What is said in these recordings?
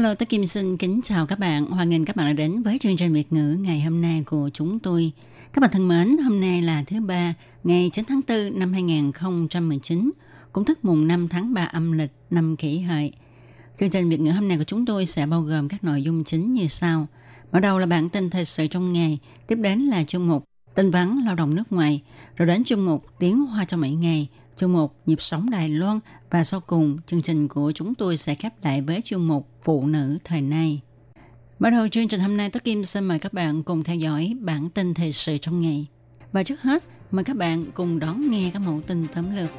Hello, tôi Kim xin kính chào các bạn. Hoan nghênh các bạn đã đến với chương trình Việt ngữ ngày hôm nay của chúng tôi. Các bạn thân mến, hôm nay là thứ ba, ngày 9 tháng 4 năm 2019, cũng tức mùng 5 tháng 3 âm lịch năm kỷ hợi. Chương trình Việt ngữ hôm nay của chúng tôi sẽ bao gồm các nội dung chính như sau. Mở đầu là bản tin thời sự trong ngày, tiếp đến là chương mục tin vắn lao động nước ngoài, rồi đến chương mục tiếng hoa cho mỗi ngày, chương mục nhịp sống Đài Loan và sau cùng chương trình của chúng tôi sẽ khép lại với chương mục phụ nữ thời nay. Bắt đầu chương trình hôm nay, Tất Kim xin mời các bạn cùng theo dõi bản tin thời sự trong ngày. Và trước hết, mời các bạn cùng đón nghe các mẫu tin tóm lược.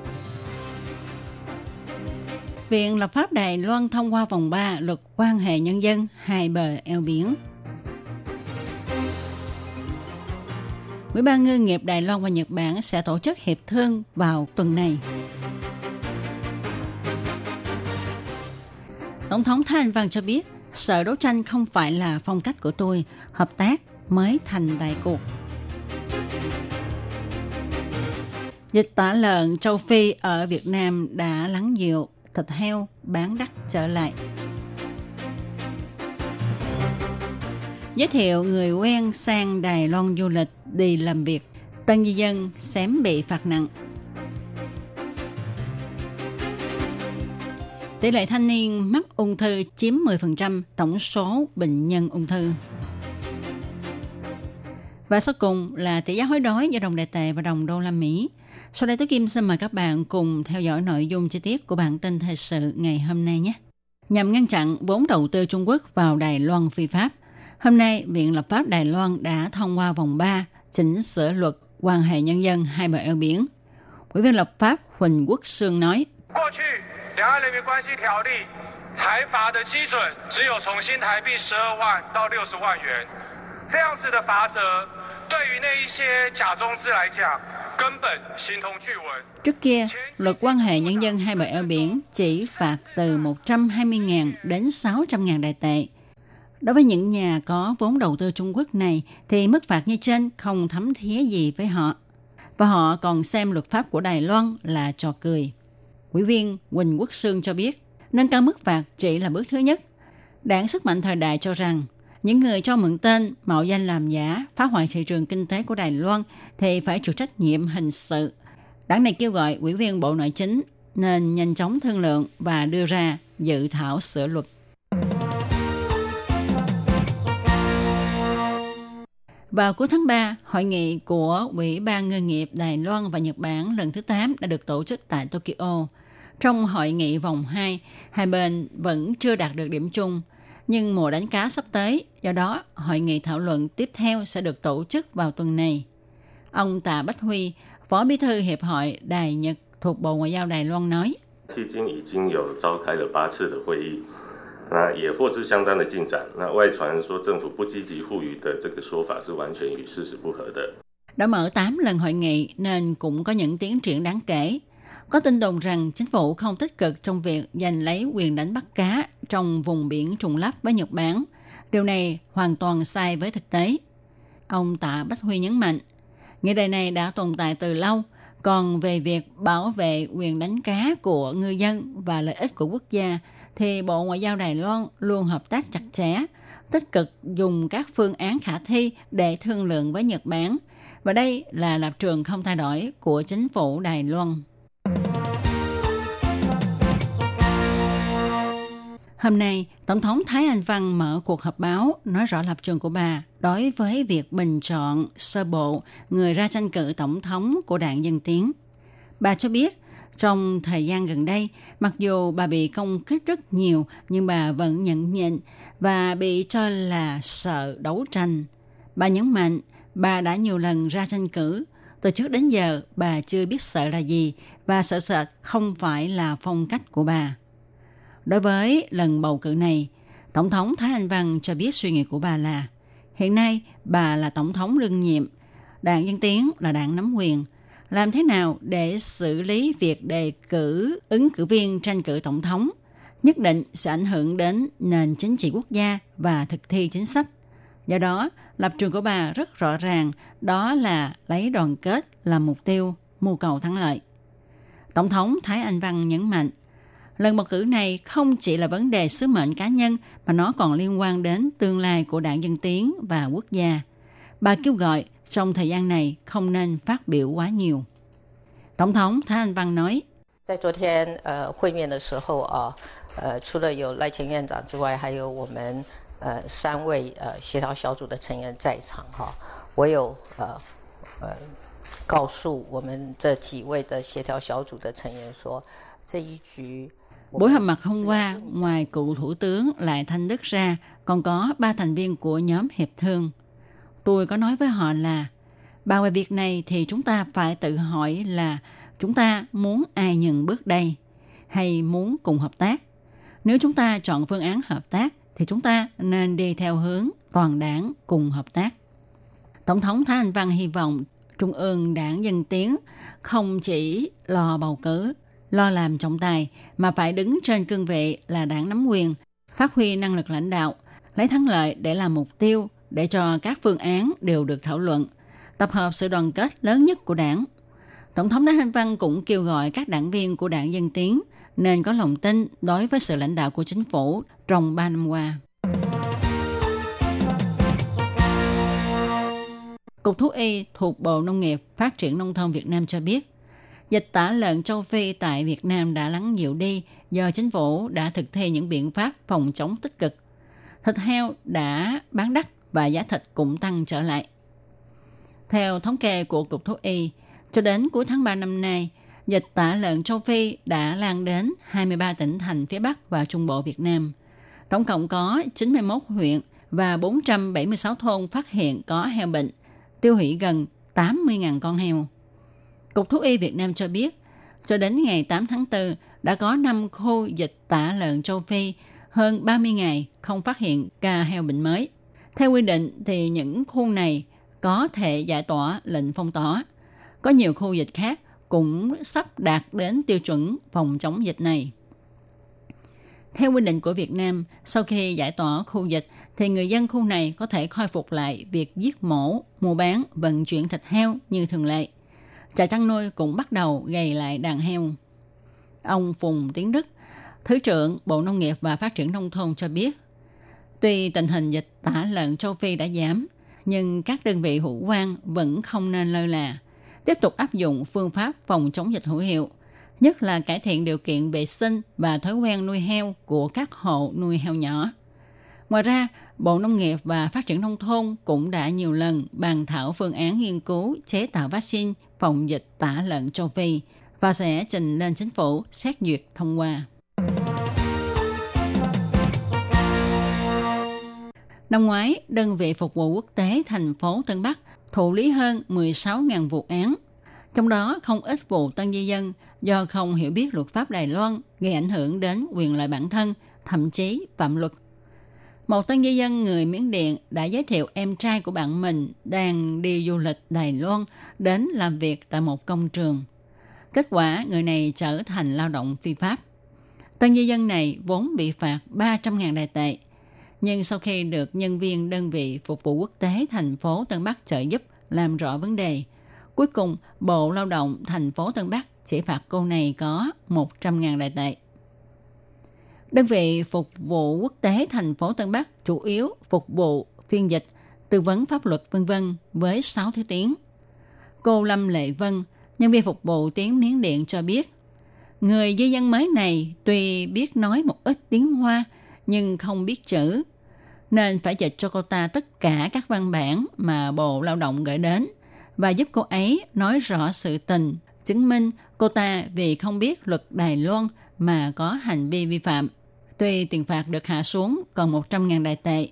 Viện lập pháp Đài Loan thông qua vòng 3 luật quan hệ nhân dân hai bờ eo biển. Ủy ban ngư nghiệp Đài Loan và Nhật Bản sẽ tổ chức hiệp thương vào tuần này. Tổng thống Thái Anh Văn cho biết, sợ đấu tranh không phải là phong cách của tôi, hợp tác mới thành đại cuộc. Dịch tả lợn châu Phi ở Việt Nam đã lắng dịu, thịt heo bán đắt trở lại. Giới thiệu người quen sang Đài Loan du lịch đi làm việc. Toàn di dân xém bị phạt nặng. Tỷ lệ thanh niên mắc ung thư chiếm 10% tổng số bệnh nhân ung thư. Và sau cùng là tỷ giá hối đoái giữa đồng đại tệ và đồng đô la Mỹ. Sau đây tôi Kim xin mời các bạn cùng theo dõi nội dung chi tiết của bản tin thời sự ngày hôm nay nhé. Nhằm ngăn chặn vốn đầu tư Trung Quốc vào Đài Loan phi pháp, hôm nay Viện Lập pháp Đài Loan đã thông qua vòng 3 chỉnh sửa luật quan hệ nhân dân hai bờ eo biển. Ủy viên lập pháp Huỳnh Quốc Sương nói, Trước kia, luật quan hệ nhân dân hai bờ eo biển chỉ phạt từ 120.000 đến 600.000 đại tệ. Đối với những nhà có vốn đầu tư Trung Quốc này thì mức phạt như trên không thấm thía gì với họ. Và họ còn xem luật pháp của Đài Loan là trò cười. Quỹ viên Quỳnh Quốc Sương cho biết, nâng cao mức phạt chỉ là bước thứ nhất. Đảng Sức mạnh thời đại cho rằng, những người cho mượn tên, mạo danh làm giả, phá hoại thị trường kinh tế của Đài Loan thì phải chịu trách nhiệm hình sự. Đảng này kêu gọi ủy viên Bộ Nội chính nên nhanh chóng thương lượng và đưa ra dự thảo sửa luật. Vào cuối tháng 3, hội nghị của Ủy ban Ngư nghiệp Đài Loan và Nhật Bản lần thứ 8 đã được tổ chức tại Tokyo. Trong hội nghị vòng 2, hai bên vẫn chưa đạt được điểm chung, nhưng mùa đánh cá sắp tới, do đó hội nghị thảo luận tiếp theo sẽ được tổ chức vào tuần này. Ông Tạ Bách Huy, Phó Bí thư Hiệp hội Đài Nhật thuộc Bộ Ngoại giao Đài Loan nói, 迄今已经有召开了八次的会议，那也获知相当的进展。那外传说政府不积极护渔的这个说法是完全与事实不合的。 đã mở 8 lần hội nghị nên cũng có những tiến triển đáng kể. Có tin đồn rằng chính phủ không tích cực trong việc giành lấy quyền đánh bắt cá trong vùng biển trùng lắp với Nhật Bản. Điều này hoàn toàn sai với thực tế. Ông Tạ Bách Huy nhấn mạnh, nghị đề này đã tồn tại từ lâu, còn về việc bảo vệ quyền đánh cá của ngư dân và lợi ích của quốc gia thì Bộ Ngoại giao Đài Loan luôn hợp tác chặt chẽ, tích cực dùng các phương án khả thi để thương lượng với Nhật Bản. Và đây là lập trường không thay đổi của chính phủ Đài Loan. Hôm nay, Tổng thống Thái Anh Văn mở cuộc họp báo nói rõ lập trường của bà đối với việc bình chọn sơ bộ người ra tranh cử tổng thống của đảng Dân Tiến. Bà cho biết, trong thời gian gần đây, mặc dù bà bị công kích rất nhiều, nhưng bà vẫn nhận nhịn và bị cho là sợ đấu tranh. Bà nhấn mạnh, bà đã nhiều lần ra tranh cử. Từ trước đến giờ, bà chưa biết sợ là gì và sợ sệt không phải là phong cách của bà. Đối với lần bầu cử này, Tổng thống Thái Anh Văn cho biết suy nghĩ của bà là hiện nay bà là tổng thống đương nhiệm, đảng Dân Tiến là đảng nắm quyền. Làm thế nào để xử lý việc đề cử ứng cử viên tranh cử tổng thống nhất định sẽ ảnh hưởng đến nền chính trị quốc gia và thực thi chính sách. Do đó, lập trường của bà rất rõ ràng, đó là lấy đoàn kết làm mục tiêu, mưu cầu thắng lợi. Tổng thống Thái Anh Văn nhấn mạnh, lần bầu cử này không chỉ là vấn đề sứ mệnh cá nhân mà nó còn liên quan đến tương lai của đảng Dân Tiến và quốc gia. Bà kêu gọi trong thời gian này không nên phát biểu quá nhiều. Tổng thống Thái Anh Văn nói, 在昨天呃会面的时候啊，呃除了有赖前院长之外，还有我们呃三位呃协调小组的成员在场哈。我有呃呃告诉我们这几位的协调小组的成员说，这一局。Buổi họp mặt hôm qua, ngoài cựu Thủ tướng Lại Thanh Đức ra, còn có ba thành viên của nhóm Hiệp Thương. Tôi có nói với họ là, bao về việc này thì chúng ta phải tự hỏi là chúng ta muốn ai nhận bước đây hay muốn cùng hợp tác. Nếu chúng ta chọn phương án hợp tác thì chúng ta nên đi theo hướng toàn đảng cùng hợp tác. Tổng thống Thái Anh Văn hy vọng Trung ương đảng Dân Tiến không chỉ lo bầu cử, lo làm trọng tài mà phải đứng trên cương vị là đảng nắm quyền, phát huy năng lực lãnh đạo, lấy thắng lợi để làm mục tiêu để cho các phương án đều được thảo luận, tập hợp sự đoàn kết lớn nhất của đảng Tổng thống Thái Anh Văn cũng kêu gọi các đảng viên của đảng Dân Tiến nên có lòng tin đối với sự lãnh đạo của chính phủ trong 3 năm qua. Cục Thú y thuộc Bộ Nông nghiệp Phát triển Nông thôn Việt Nam cho biết, dịch tả lợn châu Phi tại Việt Nam đã lắng dịu đi do chính phủ đã thực thi những biện pháp phòng chống tích cực. Thịt heo đã bán đắt và giá thịt cũng tăng trở lại. Theo thống kê của Cục Thú y, cho đến cuối tháng 3 năm nay, dịch tả lợn châu Phi đã lan đến 23 tỉnh thành phía Bắc và Trung Bộ Việt Nam. Tổng cộng có 91 huyện và 476 thôn phát hiện có heo bệnh, tiêu hủy gần 80.000 con heo. Cục Thú y Việt Nam cho biết, cho đến ngày 8 tháng 4 đã có 5 khu dịch tả lợn châu Phi, hơn 30 ngày không phát hiện ca heo bệnh mới. Theo quy định thì những khu này có thể giải tỏa lệnh phong tỏa. Có nhiều khu dịch khác cũng sắp đạt đến tiêu chuẩn phòng chống dịch này. Theo quy định của Việt Nam, sau khi giải tỏa khu dịch thì người dân khu này có thể khôi phục lại việc giết mổ, mua bán, vận chuyển thịt heo như thường lệ. Trại chăn nuôi cũng bắt đầu gầy lại đàn heo. Ông Phùng Tiến Đức, Thứ trưởng Bộ Nông nghiệp và Phát triển Nông thôn cho biết, tuy tình hình dịch tả lợn châu Phi đã giảm, nhưng các đơn vị hữu quan vẫn không nên lơ là – tiếp tục áp dụng phương pháp phòng chống dịch hữu hiệu, nhất là cải thiện điều kiện vệ sinh và thói quen nuôi heo của các hộ nuôi heo nhỏ. Ngoài ra, Bộ Nông nghiệp và Phát triển Nông thôn cũng đã nhiều lần bàn thảo phương án nghiên cứu chế tạo vaccine phòng dịch tả lợn châu Phi và sẽ trình lên chính phủ xét duyệt thông qua. Năm ngoái, đơn vị phục vụ quốc tế thành phố Tân Bắc thụ lý hơn 16.000 vụ án. Trong đó không ít vụ tân di dân do không hiểu biết luật pháp Đài Loan gây ảnh hưởng đến quyền lợi bản thân, thậm chí phạm luật. Một tân di dân người Miến Điện đã giới thiệu em trai của bạn mình đang đi du lịch Đài Loan đến làm việc tại một công trường. Kết quả người này trở thành lao động phi pháp. Tân di dân này vốn bị phạt 300.000 đài tệ – nhưng sau khi được nhân viên đơn vị phục vụ quốc tế thành phố Tân Bắc trợ giúp làm rõ vấn đề, cuối cùng Bộ Lao động thành phố Tân Bắc chỉ phạt cô này có 100.000 đại tệ. Đơn vị phục vụ quốc tế thành phố Tân Bắc chủ yếu phục vụ phiên dịch, tư vấn pháp luật vân vân với 6 thứ tiếng. Cô Lâm Lệ Vân, nhân viên phục vụ tiếng Miến Điện cho biết, người di dân mới này tuy biết nói một ít tiếng Hoa nhưng không biết chữ, nên phải dịch cho cô ta tất cả các văn bản mà Bộ Lao động gửi đến và giúp cô ấy nói rõ sự tình, chứng minh cô ta vì không biết luật Đài Loan mà có hành vi vi phạm. Tuy tiền phạt được hạ xuống còn 100.000 đài tệ,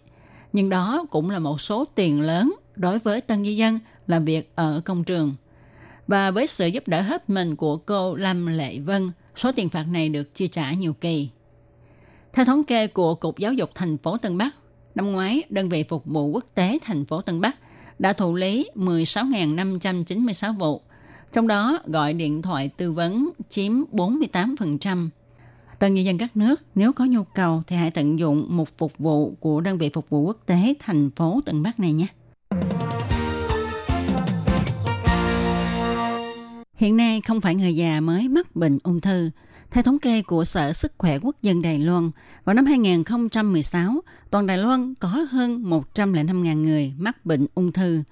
nhưng đó cũng là một số tiền lớn đối với tân di dân làm việc ở công trường. Và với sự giúp đỡ hết mình của cô Lâm Lệ Vân, số tiền phạt này được chi trả nhiều kỳ. Theo thống kê của Cục Giáo dục thành phố Tân Bắc, năm ngoái, đơn vị phục vụ quốc tế thành phố Tân Bắc đã thụ lý 16.596 vụ, trong đó gọi điện thoại tư vấn chiếm 48%. Toàn người dân các nước nếu có nhu cầu thì hãy tận dụng một phục vụ của đơn vị phục vụ quốc tế thành phố Tân Bắc này nhé. Hiện nay không phải người già mới mắc bệnh ung thư. Theo thống kê của Sở Sức khỏe Quốc dân Đài Loan, vào năm 2016, toàn Đài Loan có hơn 105.000 người mắc bệnh ung thư.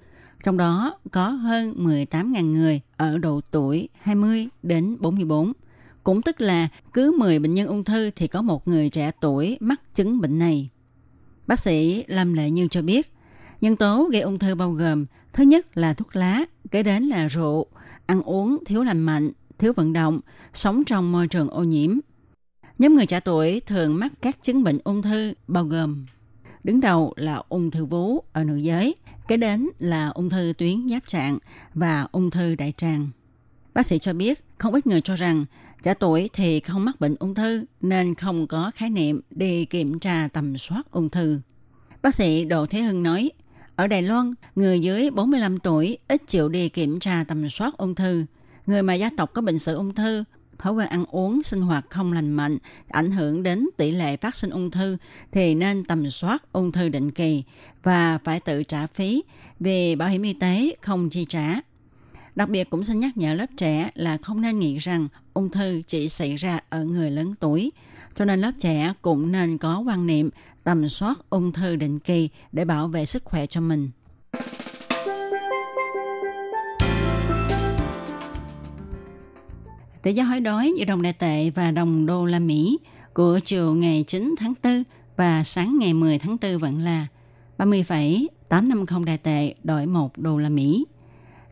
Trong đó có hơn 18.000 người ở độ tuổi 20 đến 44. Cũng tức là cứ 10 bệnh nhân ung thư thì có một người trẻ tuổi mắc chứng bệnh này. Bác sĩ Lâm Lệ Như cho biết, nhân tố gây ung thư bao gồm thứ nhất là thuốc lá, kế đến là rượu, ăn uống thiếu lành mạnh, thiếu vận động, sống trong môi trường ô nhiễm. Nhóm người trẻ tuổi thường mắc các chứng bệnh ung thư bao gồm Đứng đầu là ung thư vú ở nữ giới, kế đến là ung thư tuyến giáp trạng và ung thư đại tràng. Bác sĩ cho biết, không ít người cho rằng trẻ tuổi thì không mắc bệnh ung thư nên không có khái niệm đi kiểm tra tầm soát ung thư. Bác sĩ Đỗ Thế Hưng nói, ở Đài Loan, người dưới 45 tuổi ít chịu đi kiểm tra tầm soát ung thư. Người mà gia tộc có bệnh sử ung thư, thói quen ăn uống, sinh hoạt không lành mạnh, ảnh hưởng đến tỷ lệ phát sinh ung thư thì nên tầm soát ung thư định kỳ và phải tự trả phí vì bảo hiểm y tế không chi trả. Đặc biệt cũng xin nhắc nhở lớp trẻ là không nên nghĩ rằng ung thư chỉ xảy ra ở người lớn tuổi. Cho nên lớp trẻ cũng nên có quan niệm tầm soát ung thư định kỳ để bảo vệ sức khỏe cho mình. Tỷ giá hối đoái giữa đồng đại tệ và đồng đô la Mỹ của chiều ngày 9 tháng 4 và sáng ngày 10 tháng 4 vẫn là 30,850 đại tệ đổi 1 đô la Mỹ.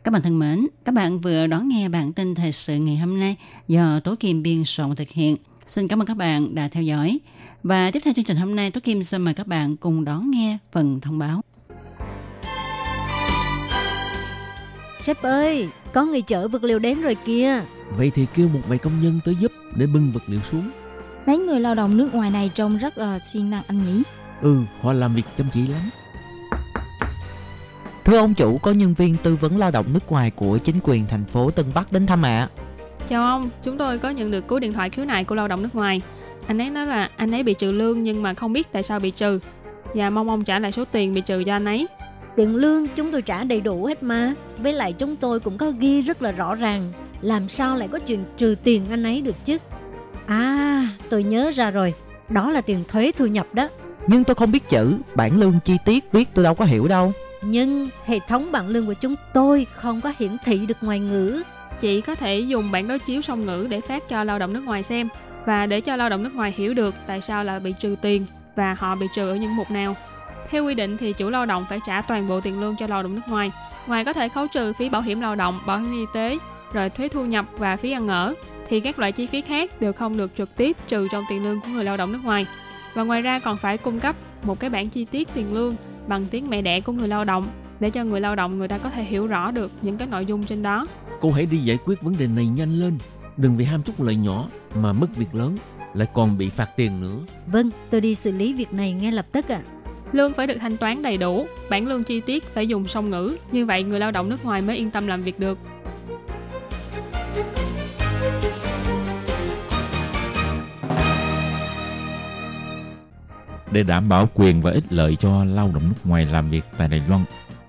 Các bạn thân mến, các bạn vừa đón nghe bản tin thời sự ngày hôm nay do Tố Kim biên soạn thực hiện. Xin cảm ơn các bạn đã theo dõi. Và tiếp theo chương trình hôm nay, Tố Kim xin mời các bạn cùng đón nghe phần thông báo. Sếp ơi, có người chở vật liệu đến rồi kìa. Vậy thì kêu một vài công nhân tới giúp để bưng vật liệu xuống. Mấy người lao động nước ngoài này trông rất là siêng năng anh nhỉ? Ừ, họ làm việc chăm chỉ lắm. Thưa ông chủ, có nhân viên tư vấn lao động nước ngoài của chính quyền thành phố Tân Bắc đến thăm ạ. À. Chào ông, chúng tôi có nhận được cú điện thoại khiếu nại của lao động nước ngoài. Anh ấy nói là anh ấy bị trừ lương nhưng mà không biết tại sao bị trừ và mong ông trả lại số tiền bị trừ cho anh ấy. Tiền lương chúng tôi trả đầy đủ hết mà. Với lại chúng tôi cũng có ghi rất là rõ ràng. Làm sao lại có chuyện trừ tiền anh ấy được chứ? À, tôi nhớ ra rồi. Đó là tiền thuế thu nhập đó. Nhưng tôi không biết chữ, bản lương chi tiết viết tôi đâu có hiểu đâu. Nhưng hệ thống bảng lương của chúng tôi không có hiển thị được ngoài ngữ. Chị có thể dùng bản đối chiếu song ngữ để phát cho lao động nước ngoài xem và để cho lao động nước ngoài hiểu được tại sao là bị trừ tiền và họ bị trừ ở những mục nào. Theo quy định thì chủ lao động phải trả toàn bộ tiền lương cho lao động nước ngoài. Ngoài có thể khấu trừ phí bảo hiểm lao động, bảo hiểm y tế, rồi thuế thu nhập và phí ăn ở, thì các loại chi phí khác đều không được trực tiếp trừ trong tiền lương của người lao động nước ngoài. Và ngoài ra còn phải cung cấp một cái bản chi tiết tiền lương bằng tiếng mẹ đẻ của người lao động để cho người lao động người ta có thể hiểu rõ được những cái nội dung trên đó. Cô hãy đi giải quyết vấn đề này nhanh lên. Đừng vì ham chút lợi nhỏ mà mất việc lớn, lại còn bị phạt tiền nữa. Vâng, tôi đi xử lý việc này ngay lập tức ạ. À. Lương phải được thanh toán đầy đủ, bản lương chi tiết phải dùng song ngữ, như vậy người lao động nước ngoài mới yên tâm làm việc được. Để đảm bảo quyền và ích lợi cho lao động nước ngoài làm việc tại Đài Loan,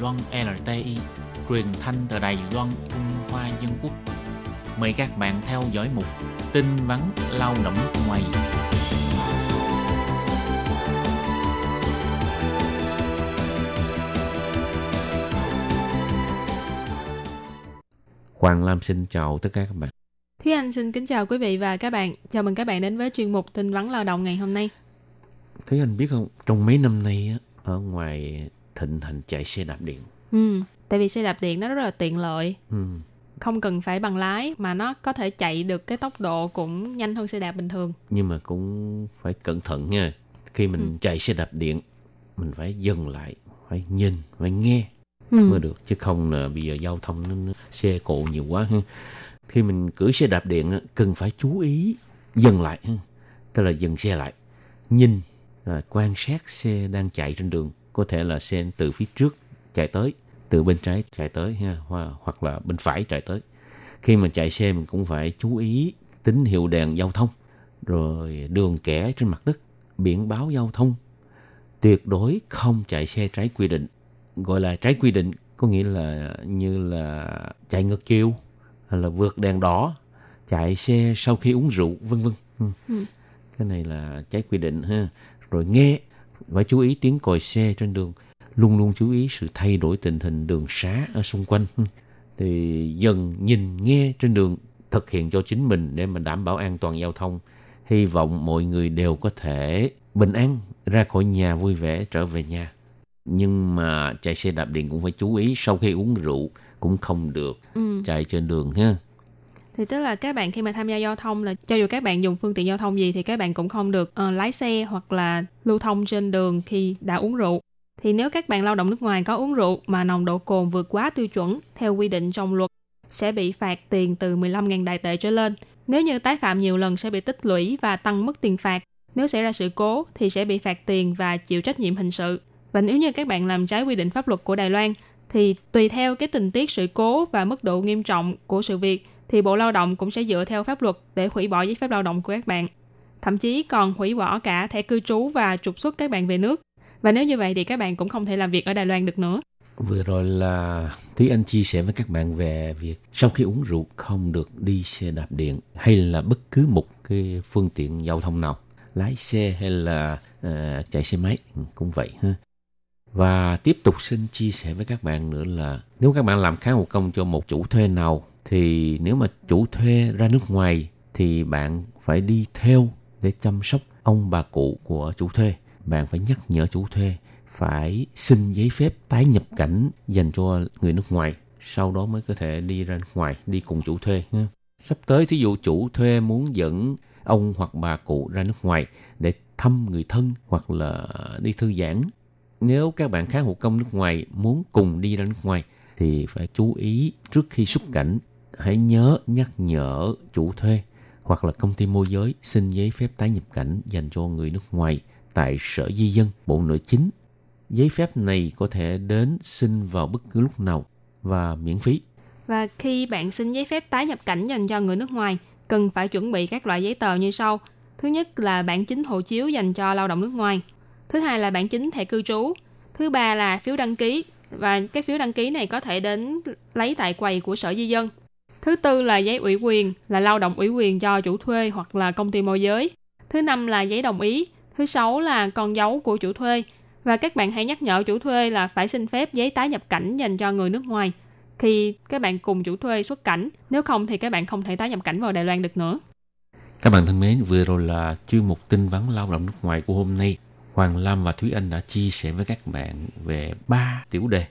Loan LTI, truyền thanh từ Đài Loan, Trung Hoa Dân Quốc. Mời các bạn theo dõi mục tin vắn lao động nước ngoài. Hoàng Lam xin chào tất cả các bạn. Thúy Anh xin kính chào quý vị và các bạn. Chào mừng các bạn đến với chuyên mục tin vắn lao động ngày hôm nay. Thế anh biết không, trong mấy năm nay á, ở ngoài thịnh hành chạy xe đạp điện. Ừ, tại vì xe đạp điện nó rất là tiện lợi. Ừ. Không cần phải bằng lái mà nó có thể chạy được cái tốc độ cũng nhanh hơn xe đạp bình thường. Nhưng mà cũng phải cẩn thận nha. Khi mình ừ. chạy xe đạp điện, mình phải dừng lại, phải nhìn, phải nghe ừ. mới được. Chứ không là bây giờ giao thông nó, nó xe cộ nhiều quá ha. Khi mình cưỡi xe đạp điện cần phải chú ý dừng lại, tức là dừng xe lại, nhìn, rồi quan sát xe đang chạy trên đường có thể là xe từ phía trước chạy tới từ bên trái chạy tới ha hoặc là bên phải chạy tới. Khi mà chạy xe mình cũng phải chú ý tín hiệu đèn giao thông rồi đường kẻ trên mặt đất biển báo giao thông. Tuyệt đối không chạy xe trái quy định. Gọi là trái quy định có nghĩa là như là chạy ngược chiều hay là vượt đèn đỏ chạy xe sau khi uống rượu vân vân. Ừ. ừ. cái này là trái quy định ha. Rồi nghe phải chú ý tiếng còi xe trên đường. Luôn luôn chú ý sự thay đổi tình hình đường xá ở xung quanh. Thì dần nhìn nghe trên đường thực hiện cho chính mình để mà đảm bảo an toàn giao thông. Hy vọng mọi người đều có thể bình an ra khỏi nhà vui vẻ trở về nhà. Nhưng mà chạy xe đạp điện cũng phải chú ý sau khi uống rượu cũng không được ừ. chạy trên đường ha thì tức là các bạn khi mà tham gia giao thông là cho dù các bạn dùng phương tiện giao thông gì thì các bạn cũng không được uh, lái xe hoặc là lưu thông trên đường khi đã uống rượu. Thì nếu các bạn lao động nước ngoài có uống rượu mà nồng độ cồn vượt quá tiêu chuẩn theo quy định trong luật sẽ bị phạt tiền từ 15.000 đại tệ trở lên. Nếu như tái phạm nhiều lần sẽ bị tích lũy và tăng mức tiền phạt. Nếu xảy ra sự cố thì sẽ bị phạt tiền và chịu trách nhiệm hình sự. Và nếu như các bạn làm trái quy định pháp luật của Đài Loan thì tùy theo cái tình tiết sự cố và mức độ nghiêm trọng của sự việc thì Bộ Lao động cũng sẽ dựa theo pháp luật để hủy bỏ giấy phép lao động của các bạn. Thậm chí còn hủy bỏ cả thẻ cư trú và trục xuất các bạn về nước. Và nếu như vậy thì các bạn cũng không thể làm việc ở Đài Loan được nữa. Vừa rồi là Thúy Anh chia sẻ với các bạn về việc sau khi uống rượu không được đi xe đạp điện hay là bất cứ một cái phương tiện giao thông nào. Lái xe hay là uh, chạy xe máy cũng vậy ha. Và tiếp tục xin chia sẻ với các bạn nữa là nếu các bạn làm khá hộ công cho một chủ thuê nào thì nếu mà chủ thuê ra nước ngoài thì bạn phải đi theo để chăm sóc ông bà cụ của chủ thuê. Bạn phải nhắc nhở chủ thuê phải xin giấy phép tái nhập cảnh dành cho người nước ngoài. Sau đó mới có thể đi ra nước ngoài, đi cùng chủ thuê. Sắp tới thí dụ chủ thuê muốn dẫn ông hoặc bà cụ ra nước ngoài để thăm người thân hoặc là đi thư giãn. Nếu các bạn khá hộ công nước ngoài muốn cùng đi ra nước ngoài thì phải chú ý trước khi xuất cảnh hãy nhớ nhắc nhở chủ thuê hoặc là công ty môi giới xin giấy phép tái nhập cảnh dành cho người nước ngoài tại Sở Di dân, Bộ Nội chính. Giấy phép này có thể đến xin vào bất cứ lúc nào và miễn phí. Và khi bạn xin giấy phép tái nhập cảnh dành cho người nước ngoài, cần phải chuẩn bị các loại giấy tờ như sau. Thứ nhất là bản chính hộ chiếu dành cho lao động nước ngoài. Thứ hai là bản chính thẻ cư trú. Thứ ba là phiếu đăng ký và cái phiếu đăng ký này có thể đến lấy tại quầy của Sở Di dân Thứ tư là giấy ủy quyền, là lao động ủy quyền cho chủ thuê hoặc là công ty môi giới. Thứ năm là giấy đồng ý. Thứ sáu là con dấu của chủ thuê. Và các bạn hãy nhắc nhở chủ thuê là phải xin phép giấy tái nhập cảnh dành cho người nước ngoài khi các bạn cùng chủ thuê xuất cảnh. Nếu không thì các bạn không thể tái nhập cảnh vào Đài Loan được nữa. Các bạn thân mến, vừa rồi là chuyên mục tin vắn lao động nước ngoài của hôm nay. Hoàng Lam và Thúy Anh đã chia sẻ với các bạn về ba tiểu đề.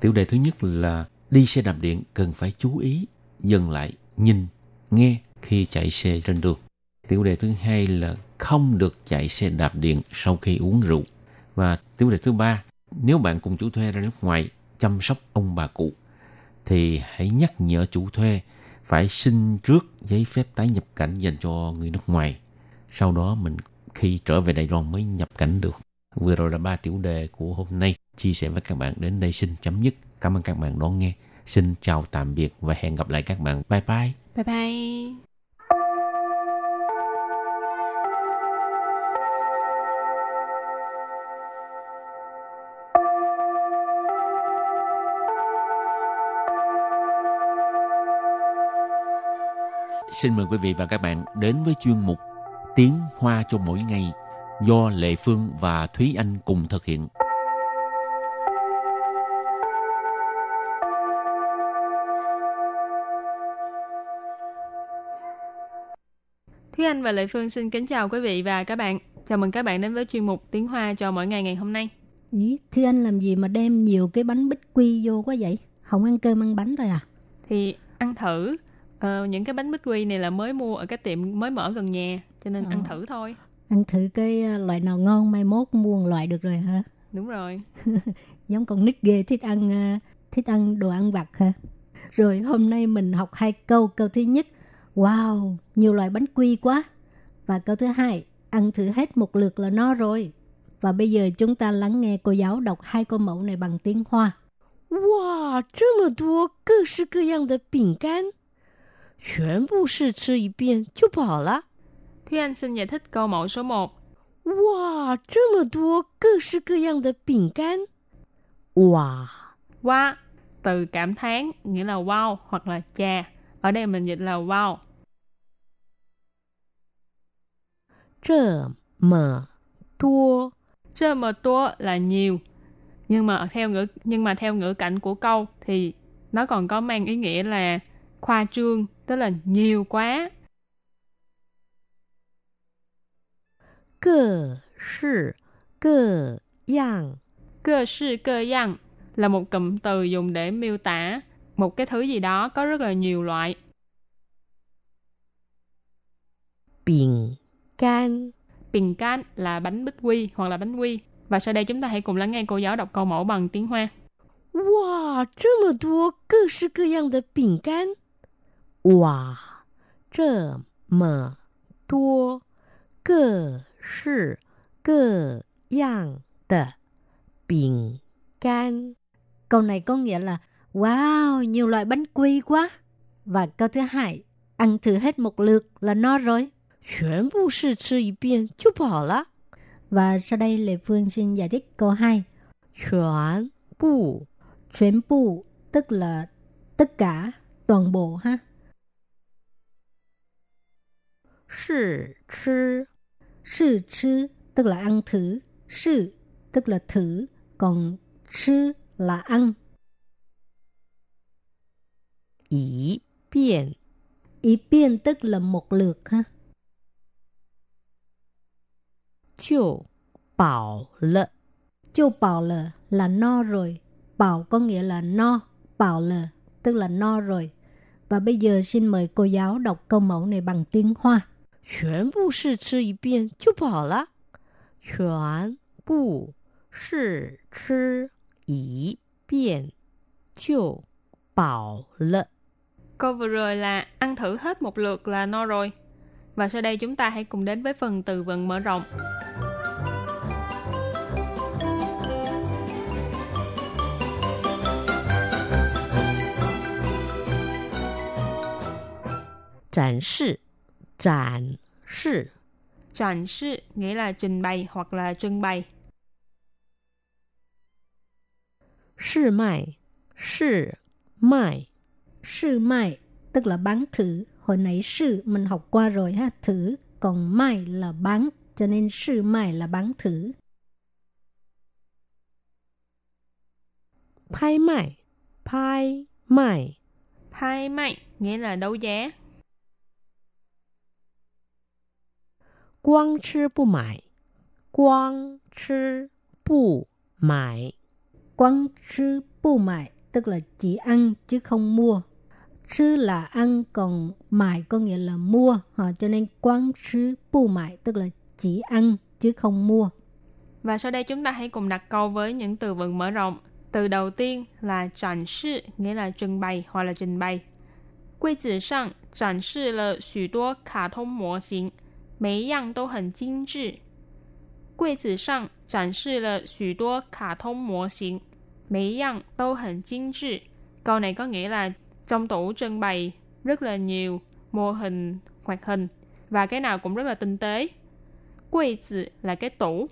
Tiểu đề thứ nhất là đi xe đạp điện cần phải chú ý dừng lại, nhìn, nghe khi chạy xe trên đường. Tiểu đề thứ hai là không được chạy xe đạp điện sau khi uống rượu. Và tiểu đề thứ ba, nếu bạn cùng chủ thuê ra nước ngoài chăm sóc ông bà cụ, thì hãy nhắc nhở chủ thuê phải xin trước giấy phép tái nhập cảnh dành cho người nước ngoài. Sau đó mình khi trở về Đài Loan mới nhập cảnh được. Vừa rồi là ba tiểu đề của hôm nay. Chia sẻ với các bạn đến đây xin chấm dứt. Cảm ơn các bạn đón nghe. Xin chào tạm biệt và hẹn gặp lại các bạn. Bye bye. Bye bye. Xin mời quý vị và các bạn đến với chuyên mục Tiếng Hoa cho mỗi ngày do Lệ Phương và Thúy Anh cùng thực hiện. Anh và Lệ Phương xin kính chào quý vị và các bạn. Chào mừng các bạn đến với chuyên mục Tiếng Hoa cho mỗi ngày ngày hôm nay. Ý, Thúy Anh làm gì mà đem nhiều cái bánh bích quy vô quá vậy? Không ăn cơm ăn bánh thôi à? Thì ăn thử. Ờ, những cái bánh bích quy này là mới mua ở cái tiệm mới mở gần nhà, cho nên Ờ. ăn thử thôi. Ăn thử cái à, loại nào ngon mai mốt mua một loại được rồi hả? Đúng rồi. Giống con nít ghê thích ăn à, thích ăn đồ ăn vặt hả? Rồi hôm nay mình học hai câu. Câu thứ nhất, wow, nhiều loại bánh quy quá. Và câu thứ hai, ăn thử hết một lượt là no rồi. Và bây giờ chúng ta lắng nghe cô giáo đọc hai câu mẫu này bằng tiếng Hoa. 哇，这么多各式各样的饼干，全部试吃一遍就饱了。 Thúy Anh xin giải thích câu mẫu số 1. 哇，这么多各式各样的饼干，哇， Wow, từ cảm thán nghĩa là wow hoặc là chà. Ở đây mình dịch là wow. 这么多 Chơ mờ tua là nhiều. Nhưng mà theo ngữ nhưng mà theo ngữ cảnh của câu thì nó còn có mang ý nghĩa là khoa trương, tức là nhiều quá. 各式各样 Cơ sư cơ yang là một cụm từ dùng để miêu tả một cái thứ gì đó có rất là nhiều loại. 饼干， Bình can là bánh bích quy hoặc là bánh quy. Và sau đây chúng ta hãy cùng lắng nghe cô giáo đọc câu mẫu bằng tiếng Hoa. 哇，这么多各式各样的饼干，哇，这么多各式各样的饼干。 Câu này có nghĩa là wow, nhiều loại bánh quy quá. Và câu thứ hai, ăn thử hết một lượt là no rồi. 全部试吃一遍就饱了。 Và sau đây Lê Phương xin giải thích câu 2. 全部 Chuyển bu tức là tất cả, toàn bộ ha. 试吃 Sư chứ tức là ăn thử. Sư tức là thử. Còn chứ là ăn. 一遍 Ý biên tức là một lượt ha. 就饱了。 Châu bảo là là no rồi. Bảo có nghĩa là no. Bảo là tức là no rồi. Và bây giờ xin mời cô giáo đọc câu mẫu này bằng tiếng Hoa. 全部试吃一遍就饱了。全部试吃一遍就饱了。 Câu vừa rồi là ăn thử hết một lượt là no rồi. Và sau đây chúng ta hãy cùng đến với phần từ vựng mở rộng. 展示，展示， Tràn sư nghĩa là trình bày hoặc là trưng bày. 试卖，试卖， sư mai tức là bán thử. Hồi nãy sư mình học qua rồi ha, thử. Còn mai là bán, cho nên sư mai là bán thử. Phai mai, phai mai. Phai mai nghĩa là đấu giá. Quang chứ bù mải. Quang chứ bù mải. Quang chứ bù mải tức là chỉ ăn chứ không mua chứ là ăn, còn mại có nghĩa là mua, họ cho nên quán chứ bu mại, tức là chỉ ăn chứ không mua. Và sau đây chúng ta hãy cùng đặt câu với những từ vựng mở rộng. Từ đầu tiên là triển sư nghĩa là trưng bày hoặc là trình bày. Quê tử sang triển sư là câu này có nghĩa là trong tủ trưng bày rất là nhiều mô hình hoạt hình và cái nào cũng rất là tinh tế. Quầy tử là cái tủ,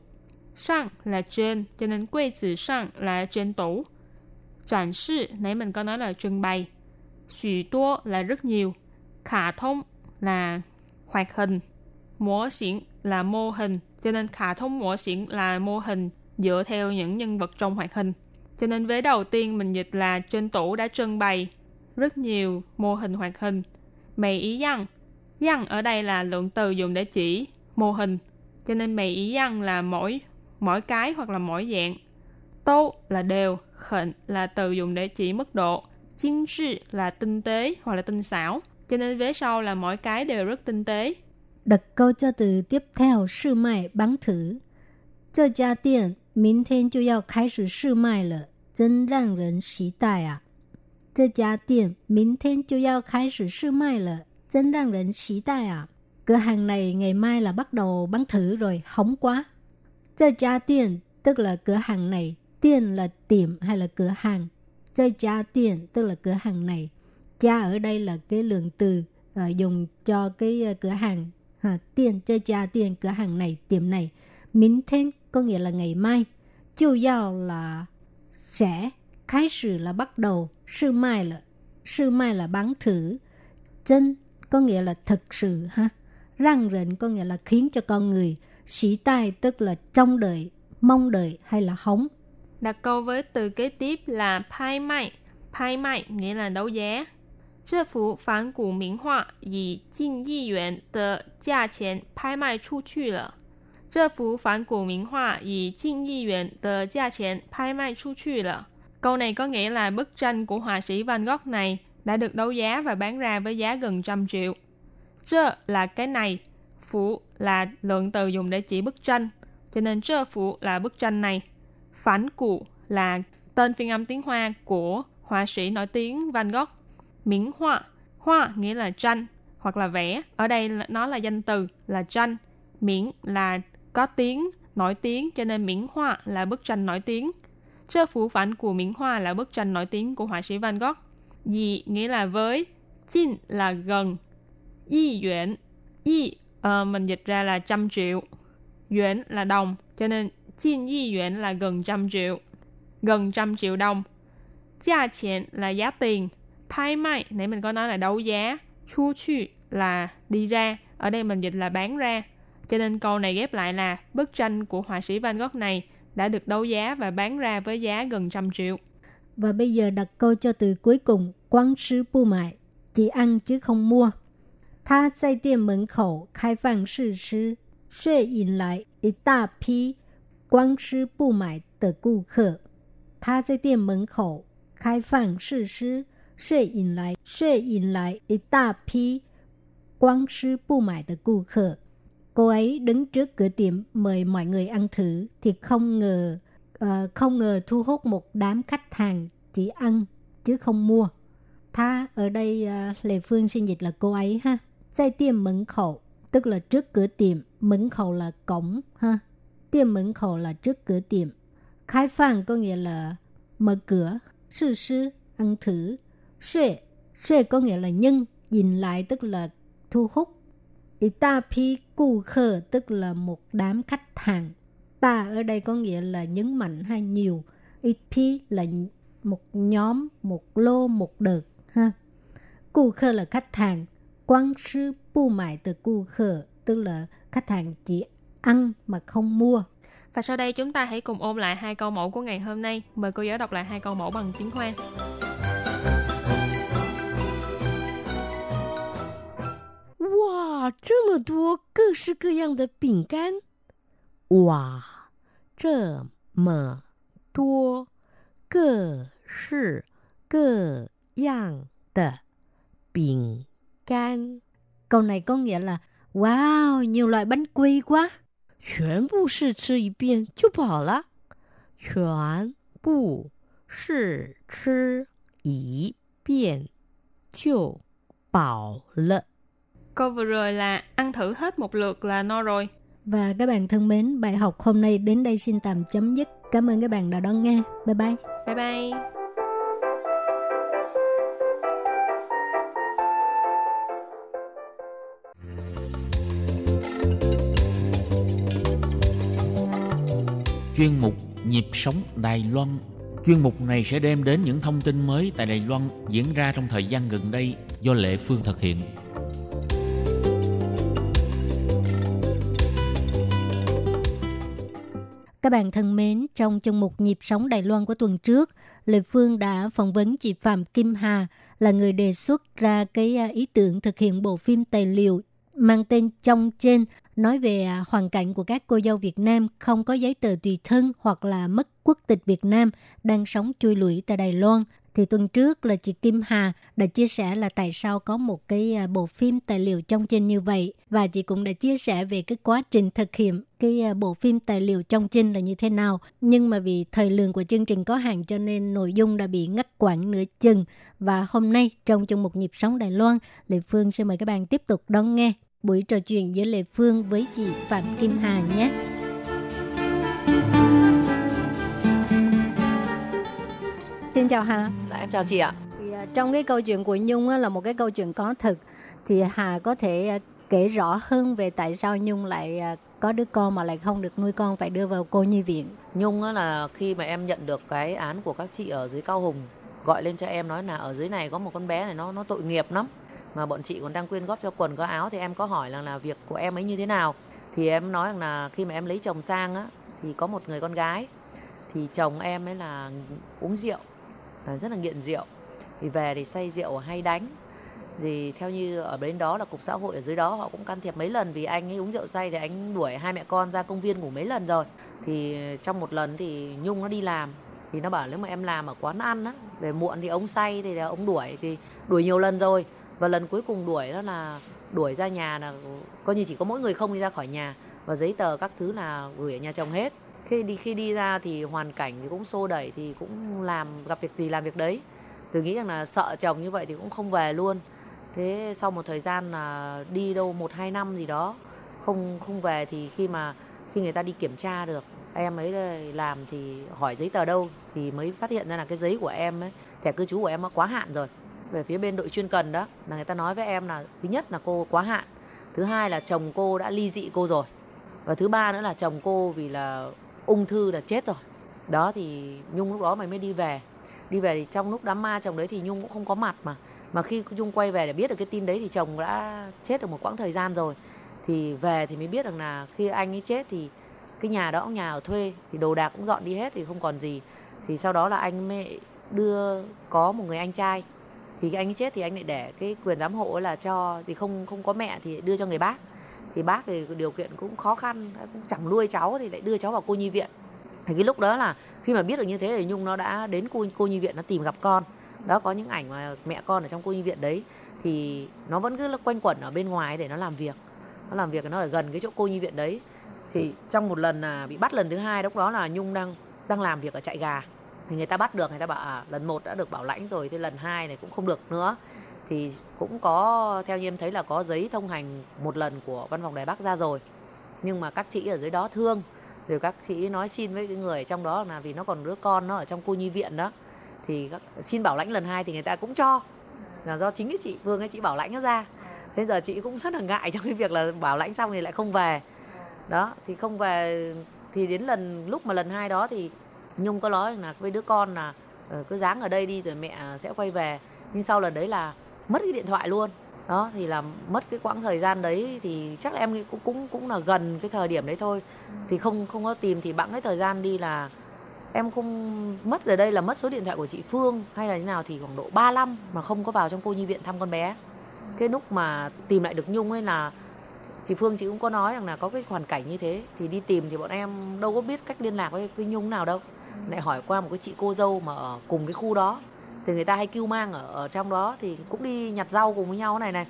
sang là trên, cho nên quầy tử sang là trên tủ. 展示, nãy mình có nói là trưng bày. Xù tố là rất nhiều. Khả thông là hoạt hình, múa xỉn là mô hình, cho nên khả thông múa xỉn là mô hình dựa theo những nhân vật trong hoạt hình. Cho nên vế đầu tiên mình dịch là trên tủ đã trưng bày rất nhiều mô hình hoạt hình. Mày ý dân. Dân ở đây là lượng từ dùng để chỉ mô hình. Cho nên mày ý dân là mỗi mỗi cái hoặc là mỗi dạng. Tô là đều, khẩn là từ dùng để chỉ mức độ. Chính trị là tinh tế hoặc là tinh xảo. Cho nên vế sau là mỗi cái đều rất tinh tế. Đặt câu cho từ tiếp theo, sư mai bán thử. 这家店明天就要开始试卖了，真让人期待啊！ 这家店明天就要开始试卖了，真让人期待啊！Cửa hàng này ngày mai là bắt đầu bán thử rồi, hóng quá. Chơi gia tiền tức là cửa hàng này, tiền là tiệm hay là cửa hàng. Chơi gia tiền tức là cửa hàng này. Gia ở đây là cái lượng từ uh, dùng cho cái uh, cửa hàng. Ha, tiền chơi gia tiền cửa hàng này, tiệm này. Minh thiên có nghĩa là ngày mai. Chiêu giao là sẽ. Khai sử là bắt đầu. Sư mai là sư mai là bán thử. Chân có nghĩa là thực sự ha. Răng rịnh có nghĩa là khiến cho con người. Sĩ tai tức là trông đợi, mong đợi hay là hóng. Đặt câu với từ kế tiếp là phai mai. Phai mai nghĩa là đấu giá. 这幅仿古名画以近亿元的价钱拍卖出去了。这幅仿古名画以近亿元的价钱拍卖出去了。 Câu này có nghĩa là bức tranh của họa sĩ Van Gogh này đã được đấu giá và bán ra với giá gần trăm triệu. Chơ là cái này, phủ là lượng từ dùng để chỉ bức tranh, cho nên chơ phủ là bức tranh này. Phản cụ là tên phiên âm tiếng Hoa của họa sĩ nổi tiếng Van Gogh. Miễn hoa, hoa nghĩa là tranh hoặc là vẽ. Ở đây nó là danh từ là tranh. Miễn là có tiếng, nổi tiếng cho nên miễn hoa là bức tranh nổi tiếng. Chơ phủ phán của Minh hoa là bức tranh nổi tiếng của họa sĩ Van Gogh. Dị nghĩa là với, chín là gần, y yuan, y uh, ờ, mình dịch ra là trăm triệu, yuan là đồng, cho nên chín y yuan là gần trăm triệu, gần trăm triệu đồng. Giá tiền là giá tiền, thay mai, nãy mình có nói là đấu giá, chu chu là đi ra, ở đây mình dịch là bán ra. Cho nên câu này ghép lại là bức tranh của họa sĩ Van Gogh này đã được đấu giá và bán ra với giá gần trăm triệu. Và bây giờ đặt câu cho từ cuối cùng, quán sư bu mại, chỉ ăn chứ không mua. Tha tại tiệm mẫn khẩu khai phang sư sư, xuê yin lại một đa pi quán sư bu mại tờ cụ khờ. Tha tại tiệm mẫn khẩu khai phang sư sư, xuê yin lại xuê yin lại một đa pi quán sư bu mại tờ cụ khờ. Cô ấy đứng trước cửa tiệm mời mọi người ăn thử thì không ngờ uh, không ngờ thu hút một đám khách hàng chỉ ăn chứ không mua. Tha ở đây uh, Lê Phương xin dịch là cô ấy ha. Tại tiệm mẫn khẩu tức là trước cửa tiệm, mẫn khẩu là cổng ha. Tiệm mẫn khẩu là trước cửa tiệm. Khai phang có nghĩa là mở cửa, sư sư ăn thử. Xuê, xuê có nghĩa là nhân, nhìn lại tức là thu hút Ita pi cu khơ tức là một đám khách hàng. Ta ở đây có nghĩa là nhấn mạnh hay nhiều. Pi là một nhóm, một lô, một đợt. ha. Cu khơ là khách hàng. Quang sư bu mại từ cu khơ tức là khách hàng chỉ ăn mà không mua. Và sau đây chúng ta hãy cùng ôn lại hai câu mẫu của ngày hôm nay. Mời cô giáo đọc lại hai câu mẫu bằng tiếng Hoa. 哇，这么多各式各样的饼干！哇，这么多各式各样的饼干。 Câu này có nghĩa là Wow, nhiều loại bánh quy quá. 全部试吃一遍就饱了，全部试吃一遍就饱了。 Câu vừa rồi là ăn thử hết một lượt là no rồi. Và các bạn thân mến, bài học hôm nay đến đây xin tạm chấm dứt. Cảm ơn các bạn đã đón nghe. Bye bye. Bye bye. chuyên mục Nhịp sống Đài Loan. Chuyên mục này sẽ đem đến những thông tin mới tại Đài Loan diễn ra trong thời gian gần đây do Lệ Phương thực hiện. Các bạn thân mến, trong chương mục Nhịp sống Đài Loan của tuần trước, Lê Phương đã phỏng vấn chị Phạm Kim Hà là người đề xuất ra cái à, ý tưởng thực hiện bộ phim tài liệu mang tên Trong Trên nói về à, hoàn cảnh của các cô dâu Việt Nam không có giấy tờ tùy thân hoặc là mất quốc tịch Việt Nam đang sống chui lủi tại Đài Loan thì tuần trước là chị Kim Hà đã chia sẻ là tại sao có một cái à, bộ phim tài liệu trong trên như vậy. Và chị cũng đã chia sẻ về cái quá trình thực hiện cái à, bộ phim tài liệu trong trên là như thế nào. Nhưng mà vì thời lượng của chương trình có hạn cho nên nội dung đã bị ngắt quãng nửa chừng. Và hôm nay trong chung một nhịp sống Đài Loan, Lệ Phương sẽ mời các bạn tiếp tục đón nghe buổi trò chuyện giữa Lệ Phương với chị Phạm Kim Hà nhé. Xin chào Hà. Dạ, em chào chị ạ. Thì, uh, trong cái câu chuyện của Nhung á, là một cái câu chuyện có thực. Chị Hà có thể uh, kể rõ hơn về tại sao Nhung lại uh, có đứa con mà lại không được nuôi con phải đưa vào cô nhi viện. Nhung á, là khi mà em nhận được cái án của các chị ở dưới Cao Hùng gọi lên cho em nói là ở dưới này có một con bé này nó nó tội nghiệp lắm mà bọn chị còn đang quyên góp cho quần có áo thì em có hỏi là là việc của em ấy như thế nào thì em nói rằng là khi mà em lấy chồng sang á thì có một người con gái thì chồng em ấy là uống rượu rất là nghiện rượu. Thì về thì say rượu hay đánh. Thì theo như ở bên đó là cục xã hội ở dưới đó họ cũng can thiệp mấy lần. Vì anh ấy uống rượu say thì anh đuổi hai mẹ con ra công viên ngủ mấy lần rồi. Thì trong một lần thì nhung nó đi làm. Thì nó bảo nếu mà em làm ở quán ăn á, về muộn thì ông say thì là ông đuổi. Thì đuổi nhiều lần rồi. Và lần cuối cùng đuổi đó là đuổi ra nhà là coi như chỉ có mỗi người không đi ra khỏi nhà. Và giấy tờ các thứ là gửi ở nhà chồng hết khi đi khi đi ra thì hoàn cảnh thì cũng xô đẩy thì cũng làm gặp việc gì làm việc đấy. Tôi nghĩ rằng là sợ chồng như vậy thì cũng không về luôn. Thế sau một thời gian là đi đâu một, hai năm gì đó, không không về thì khi mà, khi người ta đi kiểm tra được, em ấy làm thì hỏi giấy tờ đâu thì mới phát hiện ra là cái giấy của em ấy, thẻ cư trú của em nó quá hạn rồi. Về phía bên đội chuyên cần đó, là người ta nói với em là thứ nhất là cô quá hạn, thứ hai là chồng cô đã ly dị cô rồi, và thứ ba nữa là chồng cô vì là ung thư là chết rồi. Đó thì nhung lúc đó mày mới đi về. Đi về thì trong lúc đám ma chồng đấy thì nhung cũng không có mặt mà. Mà khi nhung quay về để biết được cái tin đấy thì chồng đã chết được một quãng thời gian rồi. Thì về thì mới biết rằng là khi anh ấy chết thì cái nhà đó, nhà ở thuê thì đồ đạc cũng dọn đi hết thì không còn gì. Thì sau đó là anh mẹ đưa, có một người anh trai. Thì anh ấy chết thì anh lại để cái quyền giám hộ là cho, thì không không có mẹ thì đưa cho người bác thì bác thì điều kiện cũng khó khăn cũng chẳng nuôi cháu thì lại đưa cháu vào cô nhi viện. Thì cái lúc đó là khi mà biết được như thế thì nhung nó đã đến cô cô nhi viện nó tìm gặp con. Đó có những ảnh mà mẹ con ở trong cô nhi viện đấy thì nó vẫn cứ quanh quẩn ở bên ngoài để nó làm việc. Nó làm việc nó ở gần cái chỗ cô nhi viện đấy. Thì trong một lần là bị bắt lần thứ hai lúc đó là nhung đang đang làm việc ở trại gà. Thì người ta bắt được người ta bảo à, lần một đã được bảo lãnh rồi thì lần hai này cũng không được nữa thì cũng có theo như em thấy là có giấy thông hành một lần của văn phòng đài bắc ra rồi. Nhưng mà các chị ở dưới đó thương rồi các chị nói xin với cái người trong đó là vì nó còn đứa con nó ở trong cô nhi viện đó. Thì các, xin bảo lãnh lần hai thì người ta cũng cho. Là do chính cái chị Phương ấy chị bảo lãnh nó ra. Thế giờ chị cũng rất là ngại trong cái việc là bảo lãnh xong thì lại không về. Đó thì không về thì đến lần lúc mà lần hai đó thì nhung có nói là với đứa con là ờ, cứ dáng ở đây đi rồi mẹ sẽ quay về. Nhưng sau lần đấy là mất cái điện thoại luôn. Đó thì là mất cái quãng thời gian đấy thì chắc là em nghĩ cũng cũng cũng là gần cái thời điểm đấy thôi. Thì không không có tìm thì bẵng cái thời gian đi là em không mất ở đây là mất số điện thoại của chị Phương hay là như nào thì khoảng độ 3 năm mà không có vào trong cô nhi viện thăm con bé. Cái lúc mà tìm lại được Nhung ấy là chị Phương chị cũng có nói rằng là có cái hoàn cảnh như thế thì đi tìm thì bọn em đâu có biết cách liên lạc với, với Nhung nào đâu. Lại hỏi qua một cái chị cô dâu mà ở cùng cái khu đó thì người ta hay kêu mang ở, ở trong đó thì cũng đi nhặt rau cùng với nhau này này.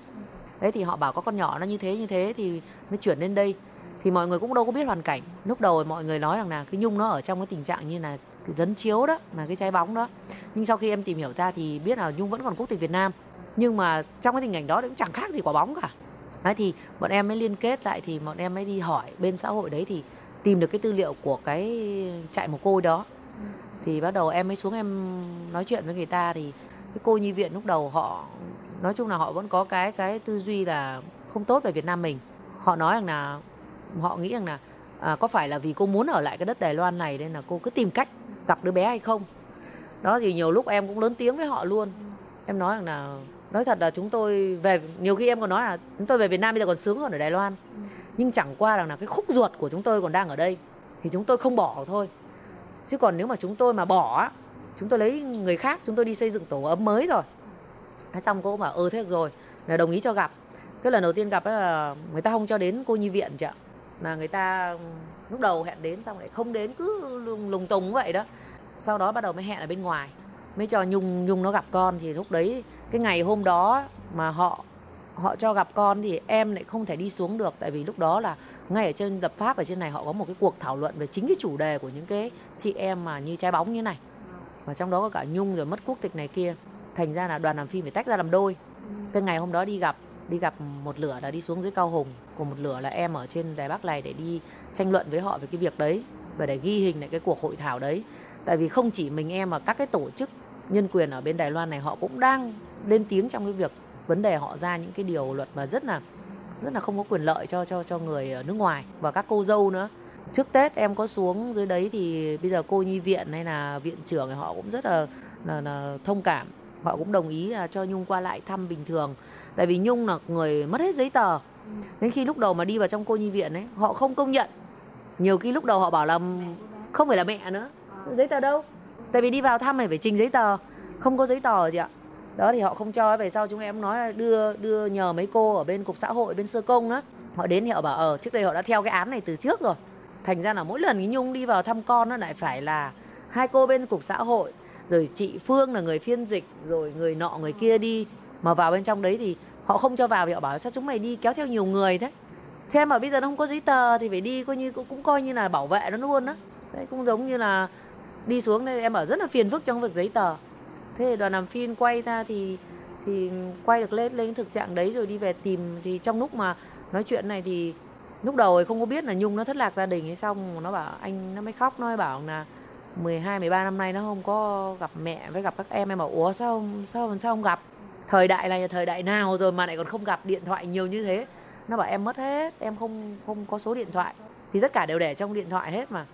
Đấy thì họ bảo có con nhỏ nó như thế như thế thì mới chuyển lên đây. Thì mọi người cũng đâu có biết hoàn cảnh. Lúc đầu mọi người nói rằng là cái nhung nó ở trong cái tình trạng như là dấn rấn chiếu đó mà cái trái bóng đó. Nhưng sau khi em tìm hiểu ra thì biết là nhung vẫn còn quốc tịch việt nam. Nhưng mà trong cái tình cảnh đó cũng chẳng khác gì quả bóng cả. Đấy thì bọn em mới liên kết lại thì bọn em mới đi hỏi bên xã hội đấy thì tìm được cái tư liệu của cái trại mồ côi đó thì bắt đầu em mới xuống em nói chuyện với người ta thì cái cô nhi viện lúc đầu họ nói chung là họ vẫn có cái cái tư duy là không tốt về Việt Nam mình. Họ nói rằng là họ nghĩ rằng là à, có phải là vì cô muốn ở lại cái đất Đài Loan này nên là cô cứ tìm cách gặp đứa bé hay không? Đó thì nhiều lúc em cũng lớn tiếng với họ luôn. Em nói rằng là nói thật là chúng tôi về nhiều khi em còn nói là chúng tôi về Việt Nam bây giờ còn sướng hơn ở Đài Loan. Nhưng chẳng qua rằng là cái khúc ruột của chúng tôi còn đang ở đây thì chúng tôi không bỏ thôi chứ còn nếu mà chúng tôi mà bỏ chúng tôi lấy người khác chúng tôi đi xây dựng tổ ấm mới rồi. Thế xong cô bảo ừ thế được rồi là đồng ý cho gặp. Cái lần đầu tiên gặp là người ta không cho đến cô nhi viện chị ạ. Là người ta ừ, lúc đầu hẹn đến xong lại không đến cứ lùng, lùng tùng vậy đó. Sau đó bắt đầu mới hẹn ở bên ngoài mới cho nhung nhung nó gặp con. Thì lúc đấy cái ngày hôm đó mà họ họ cho gặp con thì em lại không thể đi xuống được. Tại vì lúc đó là ngay ở trên lập pháp, ở trên này họ có một cái cuộc thảo luận về chính cái chủ đề của những cái chị em mà như trái bóng như này. Và trong đó có cả nhung rồi mất quốc tịch này kia. Thành ra là đoàn làm phim phải tách ra làm đôi. Cái ngày hôm đó đi gặp đi gặp một lửa là đi xuống dưới cao hùng. Còn một lửa là em ở trên đài bắc này để đi tranh luận với họ về cái việc đấy và để ghi hình lại cái cuộc hội thảo đấy. Tại vì không chỉ mình em mà các cái tổ chức nhân quyền ở bên đài loan này họ cũng đang lên tiếng trong cái việc vấn đề họ ra những cái điều luật mà rất là rất là không có quyền lợi cho cho cho người ở nước ngoài và các cô dâu nữa. Trước tết em có xuống dưới đấy thì bây giờ cô nhi viện hay là viện trưởng thì họ cũng rất là, là, là thông cảm. Họ cũng đồng ý là cho nhung qua lại thăm bình thường. Tại vì nhung là người mất hết giấy tờ. Đến khi lúc đầu mà đi vào trong cô nhi viện ấy họ không công nhận. Nhiều khi lúc đầu họ bảo là không phải là mẹ nữa. Giấy tờ đâu? Tại vì đi vào thăm này phải trình giấy tờ. Không có giấy tờ gì ạ đó thì họ không cho về sau chúng em nói là đưa đưa nhờ mấy cô ở bên cục xã hội bên sơ công đó. Họ đến thì họ bảo ờ trước đây họ đã theo cái án này từ trước rồi. Thành ra là mỗi lần cái nhung đi vào thăm con nó lại phải là hai cô bên cục xã hội rồi chị phương là người phiên dịch rồi người nọ người kia đi. Mà vào bên trong đấy thì họ không cho vào thì họ bảo sao chúng mày đi kéo theo nhiều người thế? Thế mà bây giờ nó không có giấy tờ thì phải đi coi như cũng, cũng coi như là bảo vệ nó luôn đó đấy cũng giống như là đi xuống đây em ở rất là phiền phức trong việc giấy tờ thế đoàn làm phim quay ra thì thì quay được lên lên thực trạng đấy rồi đi về tìm, thì trong lúc mà nói chuyện này thì lúc đầu thì không có biết là nhung nó thất lạc gia đình hay xong nó bảo anh nó mới khóc, nó mới bảo là 12 13 năm nay nó không có gặp mẹ với gặp các em. Em bảo, ủa, sao sao sao không gặp? Thời đại này là thời đại nào rồi mà lại còn không gặp điện thoại nhiều như thế? Nó bảo, em mất hết, em không không có số điện thoại. Thì tất cả đều để trong điện thoại hết mà.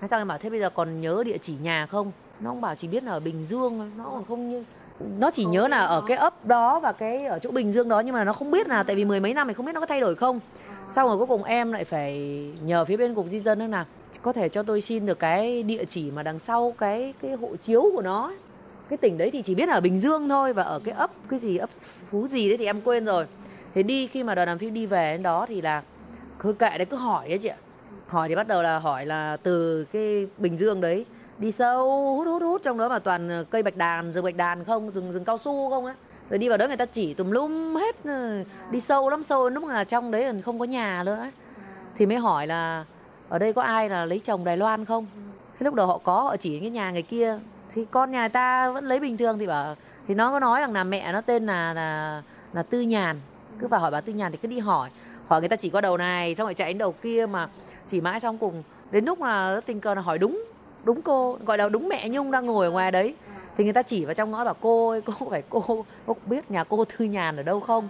Thế sao em bảo, thế bây giờ còn nhớ địa chỉ nhà không? Nó không bảo chỉ biết là ở bình dương nó còn không như nó chỉ nhớ là ở cái ấp đó và cái ở chỗ bình dương đó nhưng mà nó không biết là tại vì mười mấy năm thì không biết nó có thay đổi không. Sau rồi cuối cùng em lại phải nhờ phía bên cục di dân là có thể cho tôi xin được cái địa chỉ mà đằng sau cái cái hộ chiếu của nó cái tỉnh đấy thì chỉ biết là ở bình dương thôi và ở cái ấp cái gì ấp phú gì đấy thì em quên rồi. Thế đi khi mà đoàn làm phim đi về đến đó thì là cứ kệ đấy cứ hỏi đấy chị ạ. Hỏi thì bắt đầu là hỏi là từ cái bình dương đấy đi sâu, hút hút hút trong đó mà toàn ờ, cây bạch đàn, rừng bạch đàn không? Rừng rừng cao su không á? Rồi đi vào đó người ta chỉ tùm lum hết ờ, đi sâu lắm, sâu lúc là trong đấy không có nhà nữa thì mới hỏi là, ở đây có ai là lấy chồng Đài Loan không? Thế lúc đầu họ có, họ chỉ cái nhà người kia. Thì con nhà ta vẫn lấy bình thường. Thì bảo, thì nó có nói rằng là mẹ nó tên là là là Tư Nhàn. Cứ vào hỏi bà Tư Nhàn thì cứ đi hỏi. Hỏi người ta chỉ có đầu này, xong rồi chạy đến đầu kia mà chỉ mãi xong cùng. Đến lúc mà tình cờ là hỏi đúng đúng cô, gọi là đúng mẹ nhung đang ngồi ở ngoài đấy. Thì người ta chỉ vào trong ngõ bảo, cô ơi, cô phải cô cô biết nhà cô thư nhàn ở đâu không?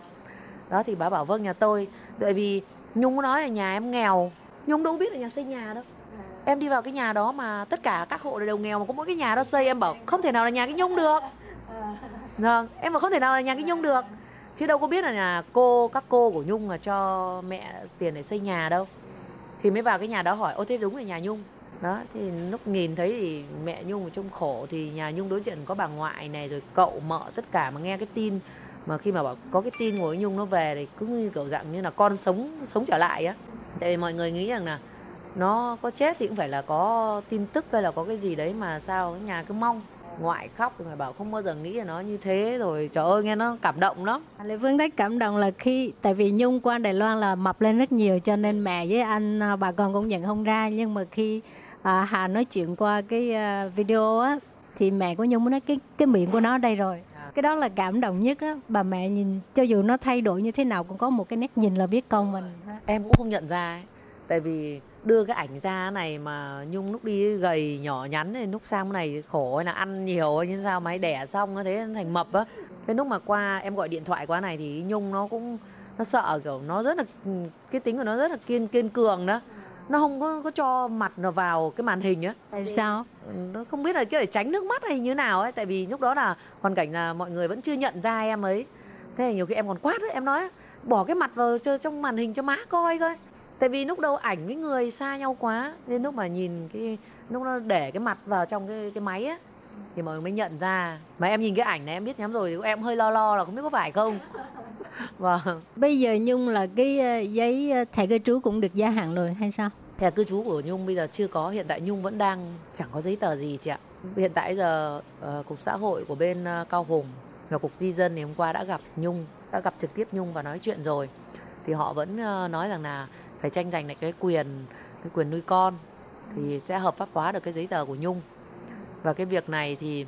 Đó, thì bà bảo vâng nhà tôi. Tại vì nhung nói là nhà em nghèo, nhung đâu biết là nhà xây nhà đâu. Em đi vào cái nhà đó mà tất cả các hộ đều nghèo mà có mỗi cái nhà đó xây, em bảo, không thể nào là nhà cái nhung được. Vâng em bảo, không thể nào là nhà cái nhung được. Chứ đâu có biết là nhà cô, các cô của nhung là cho mẹ tiền để xây nhà đâu. Thì mới vào cái nhà đó hỏi, ô, thế đúng là nhà nhung đó, thì lúc nhìn thấy thì mẹ nhung ở trong khổ thì nhà nhung đối diện có bà ngoại này, rồi cậu, mợ tất cả mà nghe cái tin. Mà khi mà bảo có cái tin của nhung nó về thì cứ như kiểu dạng như là con sống sống trở lại á. Tại vì mọi người nghĩ rằng là nó có chết thì cũng phải là có tin tức hay là có cái gì đấy mà sao nhà cứ mong. Ngoại khóc thì phải bảo không bao giờ nghĩ là nó như thế rồi, trời ơi, nghe nó cảm động lắm. Lê Phương thấy cảm động là khi, tại vì Nhung qua Đài Loan là mập lên rất nhiều cho nên mẹ với anh à, bà con cũng nhận không ra. Nhưng mà khi à, Hà nói chuyện qua cái uh, video á thì mẹ của Nhung nói cái cái miệng của nó đây rồi. Cái đó là cảm động nhất á. Bà mẹ nhìn cho dù nó thay đổi như thế nào cũng có một cái nét nhìn là biết con mình. Em cũng không nhận ra ấy. tại vì đưa cái ảnh ra này mà nhung lúc đi gầy nhỏ nhắn này lúc sang này khổ hay là ăn nhiều hay như sao mà đẻ xong thế thành mập á. Cái lúc mà qua em gọi điện thoại qua này thì nhung nó cũng nó sợ kiểu nó rất là cái tính của nó rất là kiên kiên cường đó nó không có, có cho mặt nó vào cái màn hình á. Tại sao? Nó không biết là cái để tránh nước mắt hay như nào ấy. Tại vì lúc đó là hoàn cảnh là mọi người vẫn chưa nhận ra em ấy. Thế là nhiều khi em còn quát ấy, em nói bỏ cái mặt vào cho trong màn hình cho má coi coi. Tại vì lúc đầu ảnh với người xa nhau quá nên lúc mà nhìn cái lúc nó để cái mặt vào trong cái cái máy á thì mọi người mới nhận ra. Mà em nhìn cái ảnh này em biết nhắm rồi em hơi lo lo là không biết có phải không vâng. Bây giờ nhung là cái ờ, giấy ờ, thẻ cư trú cũng được gia hạn rồi hay sao? Thẻ cư trú của nhung bây giờ chưa có hiện tại nhung vẫn đang chẳng có giấy tờ gì chị ạ. Hiện tại giờ uh, cục xã hội của bên uh, cao hùng và cục di dân thì hôm qua đã gặp nhung đã gặp trực tiếp nhung và nói chuyện rồi. Thì họ vẫn uh, nói rằng là phải tranh giành lại cái quyền cái quyền nuôi con thì sẽ hợp pháp hóa được cái giấy tờ của nhung. Và cái việc này thì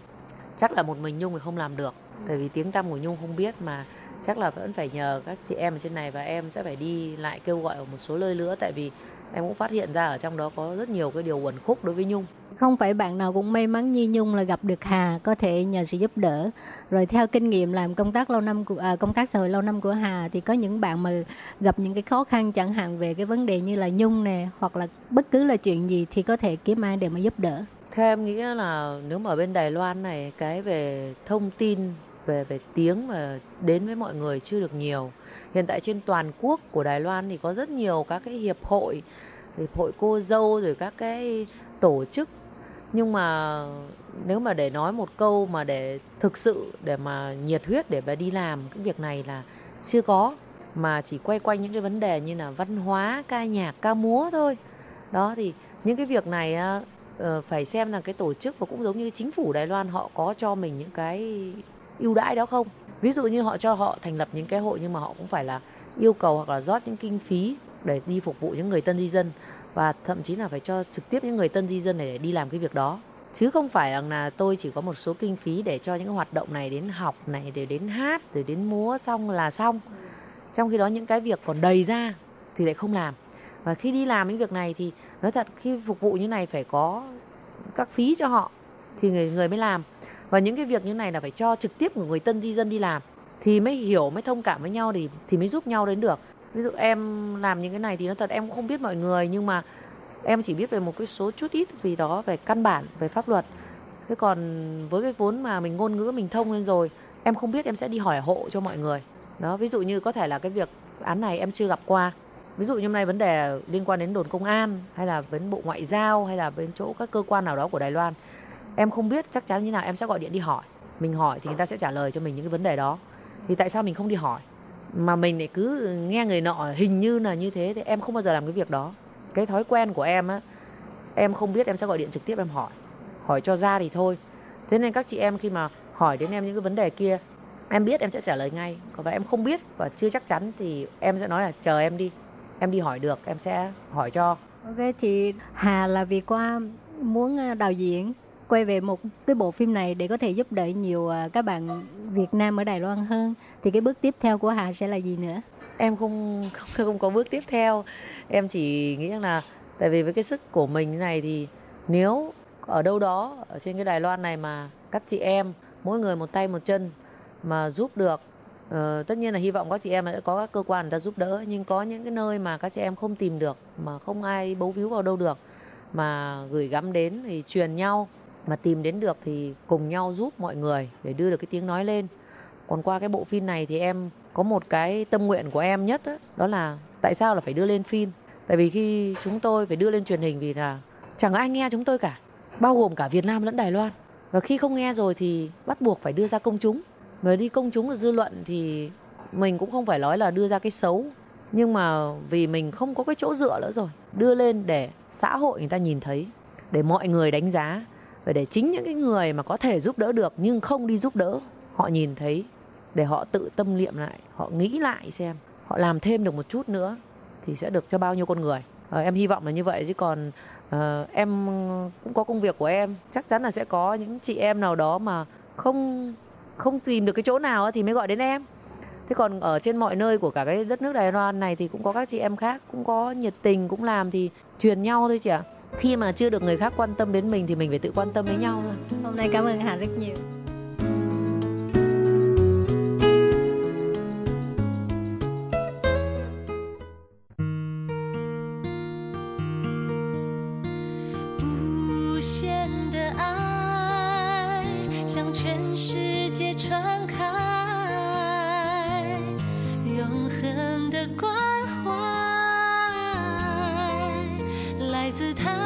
chắc là một mình nhung thì không làm được tại vì tiếng tăm của nhung không biết mà chắc là vẫn phải nhờ các chị em ở trên này và em sẽ phải đi lại kêu gọi ở một số nơi nữa tại vì em cũng phát hiện ra ở trong đó có rất nhiều cái điều uẩn khúc đối với nhung. Không phải bạn nào cũng may mắn như nhung là gặp được hà có thể nhờ sự giúp đỡ. Rồi theo kinh nghiệm làm công tác lâu năm của à, công tác xã hội lâu năm của hà thì có những bạn mà gặp những cái khó khăn chẳng hạn về cái vấn đề như là nhung nè hoặc là bất cứ là chuyện gì thì có thể kiếm ai để mà giúp đỡ. Theo em nghĩ là nếu mà ở bên Đài Loan này cái về thông tin về về tiếng mà đến với mọi người chưa được nhiều. Hiện tại trên toàn quốc của Đài Loan thì có rất nhiều các cái hiệp hội, hiệp hội cô dâu rồi các cái tổ chức. Nhưng mà nếu mà để nói một câu mà để thực sự để mà nhiệt huyết để mà đi làm cái việc này là chưa có. Mà chỉ quay quanh những cái vấn đề như là văn hóa ca nhạc ca múa thôi. Đó thì những cái việc này ờ, phải xem là cái tổ chức và cũng giống như chính phủ Đài Loan họ có cho mình những cái ưu đãi đó không? Ví dụ như họ cho họ thành lập những cái hội nhưng mà họ cũng phải là yêu cầu hoặc là rót những kinh phí để đi phục vụ những người tân di dân và thậm chí là phải cho trực tiếp những người tân di dân này để đi làm cái việc đó. Chứ không phải rằng là tôi chỉ có một số kinh phí để cho những hoạt động này đến học này, để đến hát, rồi đến múa xong là xong. Trong khi đó những cái việc còn đầy ra thì lại không làm. Và khi đi làm những việc này thì nói thật, khi phục vụ như này phải có các phí cho họ thì người người mới làm và những cái việc như này là phải cho trực tiếp của người tân di dân đi làm. Thì mới hiểu, mới thông cảm với nhau thì thì mới giúp nhau đến được. Ví dụ em làm những cái này thì nó thật em cũng không biết mọi người, nhưng mà em chỉ biết về một cái số chút ít vì đó, về căn bản, về pháp luật. Thế còn với cái vốn mà mình ngôn ngữ mình thông lên rồi, em không biết em sẽ đi hỏi hộ cho mọi người. Đó, ví dụ như có thể là cái việc án này em chưa gặp qua. Ví dụ như hôm nay vấn đề liên quan đến đồn công an, hay là với bộ ngoại giao, hay là bên chỗ các cơ quan nào đó của đài loan em không biết chắc chắn như nào, em sẽ gọi điện đi hỏi. Mình hỏi thì người ta sẽ trả lời cho mình những cái vấn đề đó. Thì tại sao mình không đi hỏi? Mà mình lại cứ nghe người nọ hình như là như thế thì em không bao giờ làm cái việc đó. Cái thói quen của em á, em không biết em sẽ gọi điện trực tiếp em hỏi. Hỏi cho ra thì thôi. Thế nên các chị em khi mà hỏi đến em những cái vấn đề kia, em biết em sẽ trả lời ngay. Còn và em không biết và chưa chắc chắn thì em sẽ nói là chờ em đi. Em đi hỏi được, em sẽ hỏi cho. Ok, thì hà là vì qua muốn ờ, đạo diễn quay về một cái bộ phim này để có thể giúp đỡ nhiều à, các bạn Việt Nam ở Đài Loan hơn thì cái bước tiếp theo của Hà sẽ là gì nữa? Em không không, không có bước tiếp theo. Em chỉ nghĩ rằng là tại vì với cái sức của mình này thì nếu ở đâu đó ở trên cái Đài Loan này mà các chị em mỗi người một tay một chân mà giúp được uh, tất nhiên là hy vọng các chị em sẽ có các cơ quan người ta giúp đỡ nhưng có những cái nơi mà các chị em không tìm được mà không ai bấu víu vào đâu được mà gửi gắm đến thì truyền nhau mà tìm đến được thì cùng nhau giúp mọi người để đưa được cái tiếng nói lên. Còn qua cái bộ phim này thì em có một cái tâm nguyện của em nhất đó, đó là tại sao là phải đưa lên phim? Tại vì khi chúng tôi phải đưa lên truyền hình vì là chẳng ai nghe chúng tôi cả bao gồm cả Việt Nam lẫn Đài Loan. Và khi không nghe rồi thì bắt buộc phải đưa ra công chúng. Mà đi công chúng là dư luận thì mình cũng không phải nói là đưa ra cái xấu. Nhưng mà vì mình không có cái chỗ dựa nữa rồi đưa lên để xã hội người ta nhìn thấy để mọi người đánh giá và để chính những cái người mà có thể giúp đỡ được nhưng không đi giúp đỡ họ nhìn thấy để họ tự tâm niệm lại họ nghĩ lại xem họ làm thêm được một chút nữa thì sẽ được cho bao nhiêu con người. À, em hy vọng là như vậy chứ còn à, em cũng có công việc của em chắc chắn là sẽ có những chị em nào đó mà không không tìm được cái chỗ nào thì mới gọi đến em. Thế còn ở trên mọi nơi của cả cái đất nước Đài Loan này thì cũng có các chị em khác cũng có nhiệt tình cũng làm thì truyền nhau thôi chị ạ khi mà chưa được người khác quan tâm đến mình thì mình phải tự quan tâm đến nhau thôi hôm nay cảm ơn hà rất nhiều It's a.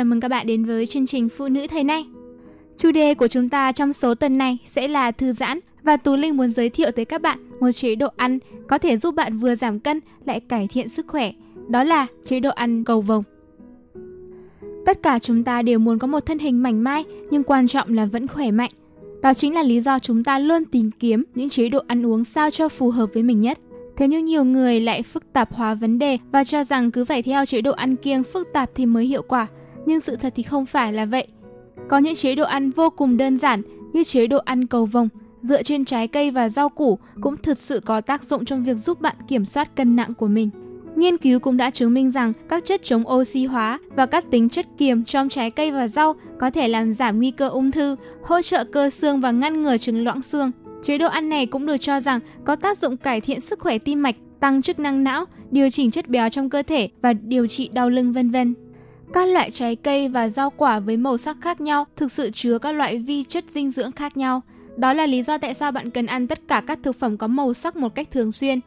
Chào mừng các bạn đến với chương trình Phụ nữ thời nay. Chủ đề của chúng ta trong số tuần này sẽ là thư giãn và Tú Linh muốn giới thiệu tới các bạn một chế độ ăn có thể giúp bạn vừa giảm cân lại cải thiện sức khỏe. Đó là chế độ ăn cầu vồng. Tất cả chúng ta đều muốn có một thân hình mảnh mai nhưng quan trọng là vẫn khỏe mạnh. Đó chính là lý do chúng ta luôn tìm kiếm những chế độ ăn uống sao cho phù hợp với mình nhất. Thế nhưng nhiều người lại phức tạp hóa vấn đề và cho rằng cứ phải theo chế độ ăn kiêng phức tạp thì mới hiệu quả. Nhưng sự thật thì không phải là vậy. Có những chế độ ăn vô cùng đơn giản như chế độ ăn cầu vồng, dựa trên trái cây và rau củ cũng thực sự có tác dụng trong việc giúp bạn kiểm soát cân nặng của mình. Nghiên cứu cũng đã chứng minh rằng các chất chống oxy hóa và các tính chất kiềm trong trái cây và rau có thể làm giảm nguy cơ ung thư, hỗ trợ cơ xương và ngăn ngừa chứng loãng xương. Chế độ ăn này cũng được cho rằng có tác dụng cải thiện sức khỏe tim mạch, tăng chức năng não, điều chỉnh chất béo trong cơ thể và điều trị đau lưng vân vân. Các loại trái cây và rau quả với màu sắc khác nhau thực sự chứa các loại vi chất dinh dưỡng khác nhau. Đó là lý do tại sao bạn cần ăn tất cả các thực phẩm có màu sắc một cách thường xuyên.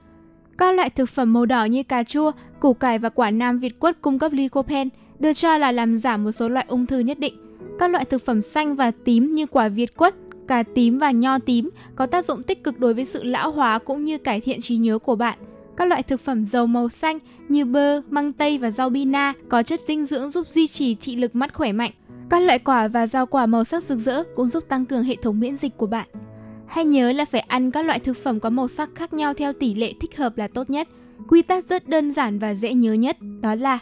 Các loại thực phẩm màu đỏ như cà chua, củ cải và quả nam Việt quất cung cấp lycopene, được cho là làm giảm một số loại ung thư nhất định. Các loại thực phẩm xanh và tím như quả Việt quất, cà tím và nho tím có tác dụng tích cực đối với sự lão hóa cũng như cải thiện trí nhớ của bạn. Các loại thực phẩm dầu màu xanh như bơ, măng tây và rau bina có chất dinh dưỡng giúp duy trì thị lực mắt khỏe mạnh. Các loại quả và rau quả màu sắc rực rỡ cũng giúp tăng cường hệ thống miễn dịch của bạn. Hãy nhớ là phải ăn các loại thực phẩm có màu sắc khác nhau theo tỷ lệ thích hợp là tốt nhất. Quy tắc rất đơn giản và dễ nhớ nhất đó là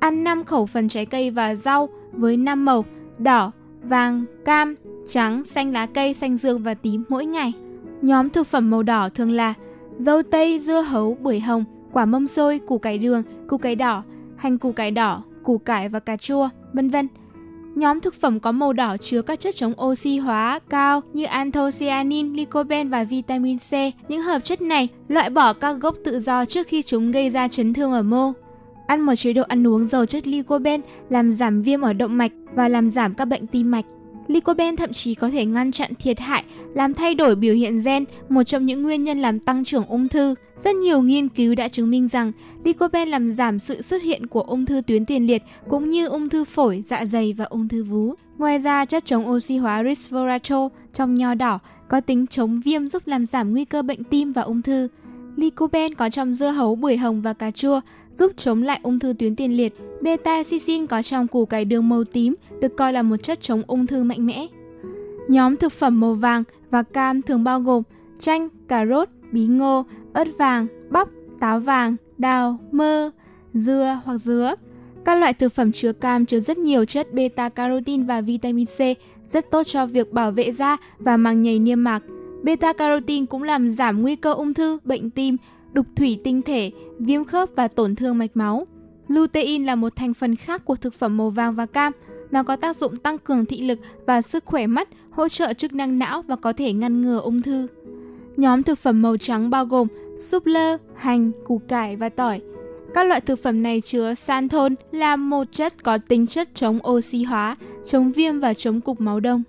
ăn 5 khẩu phần trái cây và rau với 5 màu đỏ, vàng, cam, trắng, xanh lá cây, xanh dương và tím mỗi ngày. Nhóm thực phẩm màu đỏ thường là dâu tây, dưa hấu, bưởi hồng, quả mâm xôi, củ cải đường, củ cải đỏ, hành củ cải đỏ, củ cải và cà chua, vân vân. Nhóm thực phẩm có màu đỏ chứa các chất chống oxy hóa cao như anthocyanin, lycopene và vitamin C. Những hợp chất này loại bỏ các gốc tự do trước khi chúng gây ra chấn thương ở mô. Ăn một chế độ ăn uống giàu chất lycopene làm giảm viêm ở động mạch và làm giảm các bệnh tim mạch. Lycopene thậm chí có thể ngăn chặn thiệt hại, làm thay đổi biểu hiện gen, một trong những nguyên nhân làm tăng trưởng ung thư. Rất nhiều nghiên cứu đã chứng minh rằng lycopene làm giảm sự xuất hiện của ung thư tuyến tiền liệt cũng như ung thư phổi, dạ dày và ung thư vú. Ngoài ra, chất chống oxy hóa resveratrol trong nho đỏ có tính chống viêm giúp làm giảm nguy cơ bệnh tim và ung thư. Lycopene có trong dưa hấu, bưởi hồng và cà chua giúp chống lại ung thư tuyến tiền liệt. Beta-cystin có trong củ cải đường màu tím được coi là một chất chống ung thư mạnh mẽ. Nhóm thực phẩm màu vàng và cam thường bao gồm chanh, cà rốt, bí ngô, ớt vàng, bắp, táo vàng, đào, mơ, dưa hoặc dứa. Các loại thực phẩm chứa cam chứa rất nhiều chất beta-carotene và vitamin C, rất tốt cho việc bảo vệ da và màng nhầy niêm mạc. Beta carotene cũng làm giảm nguy cơ ung thư, bệnh tim, đục thủy tinh thể, viêm khớp và tổn thương mạch máu. Lutein là một thành phần khác của thực phẩm màu vàng và cam. Nó có tác dụng tăng cường thị lực và sức khỏe mắt, hỗ trợ chức năng não và có thể ngăn ngừa ung thư. Nhóm thực phẩm màu trắng bao gồm súp lơ, hành, củ cải và tỏi. Các loại thực phẩm này chứa xanthol là một chất có tính chất chống oxy hóa, chống viêm và chống cục máu đông.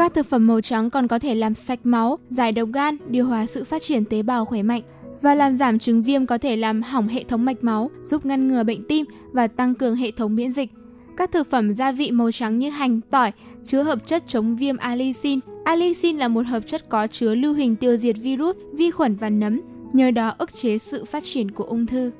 Các thực phẩm màu trắng còn có thể làm sạch máu, giải độc gan, điều hòa sự phát triển tế bào khỏe mạnh và làm giảm chứng viêm có thể làm hỏng hệ thống mạch máu, giúp ngăn ngừa bệnh tim và tăng cường hệ thống miễn dịch. Các thực phẩm gia vị màu trắng như hành, tỏi chứa hợp chất chống viêm allicin. Allicin là một hợp chất có chứa lưu huỳnh tiêu diệt virus, vi khuẩn và nấm, nhờ đó ức chế sự phát triển của ung thư.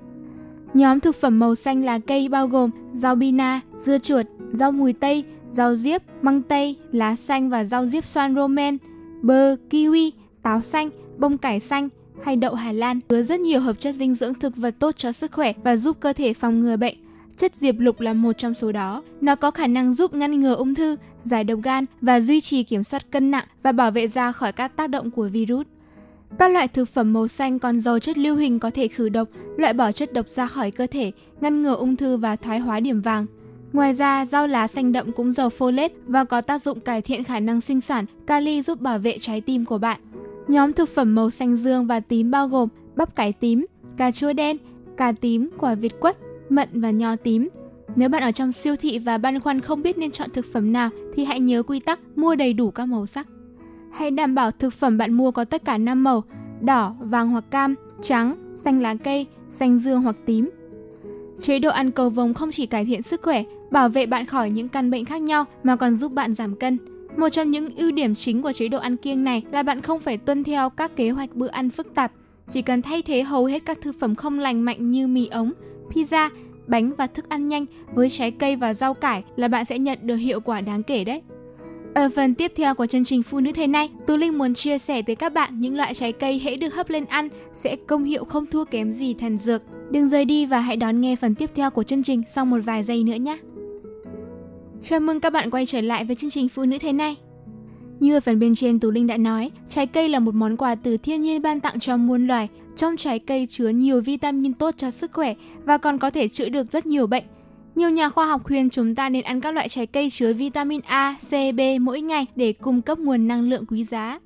Nhóm thực phẩm màu xanh là cây bao gồm rau bina, dưa chuột, rau mùi tây, rau diếp, măng tây, lá xanh và rau diếp xoan romen, bơ, kiwi, táo xanh, bông cải xanh hay đậu Hà Lan chứa rất nhiều hợp chất dinh dưỡng thực vật tốt cho sức khỏe và giúp cơ thể phòng ngừa bệnh. Chất diệp lục là một trong số đó. Nó có khả năng giúp ngăn ngừa ung thư, giải độc gan và duy trì kiểm soát cân nặng và bảo vệ da khỏi các tác động của virus. Các loại thực phẩm màu xanh còn giàu chất lưu huỳnh có thể khử độc, loại bỏ chất độc ra khỏi cơ thể, ngăn ngừa ung thư và thoái hóa điểm vàng. Ngoài ra, rau lá xanh đậm cũng giàu folate và có tác dụng cải thiện khả năng sinh sản, kali giúp bảo vệ trái tim của bạn. Nhóm thực phẩm màu xanh dương và tím bao gồm bắp cải tím, cà chua đen, cà tím, quả việt quất, mận và nho tím. Nếu bạn ở trong siêu thị và băn khoăn không biết nên chọn thực phẩm nào thì hãy nhớ quy tắc mua đầy đủ các màu sắc. Hãy đảm bảo thực phẩm bạn mua có tất cả 5 màu: đỏ, vàng hoặc cam, trắng, xanh lá cây, xanh dương hoặc tím. Chế độ ăn cầu vồng không chỉ cải thiện sức khỏe, bảo vệ bạn khỏi những căn bệnh khác nhau mà còn giúp bạn giảm cân. Một trong những ưu điểm chính của chế độ ăn kiêng này là bạn không phải tuân theo các kế hoạch bữa ăn phức tạp, chỉ cần thay thế hầu hết các thực phẩm không lành mạnh như mì ống, pizza, bánh và thức ăn nhanh với trái cây và rau cải là bạn sẽ nhận được hiệu quả đáng kể đấy. Ở phần tiếp theo của chương trình Phụ nữ thế này, Tú Linh muốn chia sẻ tới các bạn những loại trái cây hễ được hấp lên ăn sẽ công hiệu không thua kém gì thần dược. Đừng rời đi và hãy đón nghe phần tiếp theo của chương trình sau một vài giây nữa nhé. Chào mừng các bạn quay trở lại với chương trình Phụ nữ thế này. Như ở phần bên trên Tú Linh đã nói, trái cây là một món quà từ thiên nhiên ban tặng cho muôn loài. Trong trái cây chứa nhiều vitamin tốt cho sức khỏe và còn có thể chữa được rất nhiều bệnh. Nhiều nhà khoa học khuyên chúng ta nên ăn các loại trái cây chứa vitamin A, C, B mỗi ngày để cung cấp nguồn năng lượng quý giá.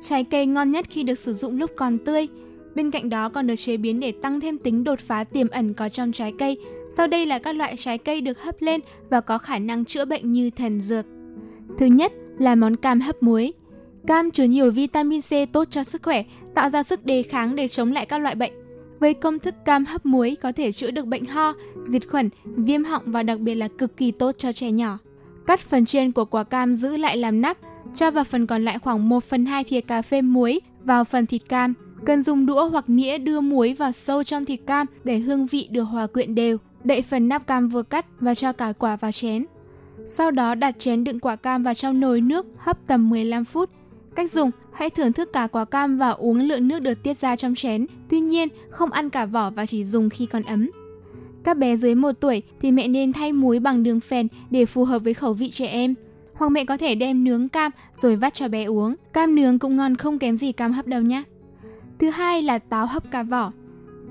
Trái cây ngon nhất khi được sử dụng lúc còn tươi. Bên cạnh đó còn được chế biến để tăng thêm tính đột phá tiềm ẩn có trong trái cây. Sau đây là các loại trái cây được hấp lên và có khả năng chữa bệnh như thần dược. Thứ nhất là món cam hấp muối. Cam chứa nhiều vitamin C tốt cho sức khỏe, tạo ra sức đề kháng để chống lại các loại bệnh. Với công thức cam hấp muối có thể chữa được bệnh ho, diệt khuẩn, viêm họng và đặc biệt là cực kỳ tốt cho trẻ nhỏ. Cắt phần trên của quả cam giữ lại làm nắp, cho vào phần còn lại khoảng 1 phần 2 thìa cà phê muối vào phần thịt cam. Cần dùng đũa hoặc nĩa đưa muối vào sâu trong thịt cam để hương vị được hòa quyện đều. Đậy phần nắp cam vừa cắt và cho cả quả vào chén. Sau đó đặt chén đựng quả cam vào trong nồi nước hấp tầm 15 phút. Cách dùng, hãy thưởng thức cả quả cam và uống lượng nước được tiết ra trong chén. Tuy nhiên, không ăn cả vỏ và chỉ dùng khi còn ấm. Các bé dưới 1 tuổi thì mẹ nên thay muối bằng đường phèn để phù hợp với khẩu vị trẻ em. Hoặc mẹ có thể đem nướng cam rồi vắt cho bé uống. Cam nướng cũng ngon không kém gì cam hấp đâu nhé. Thứ hai là táo hấp cả vỏ.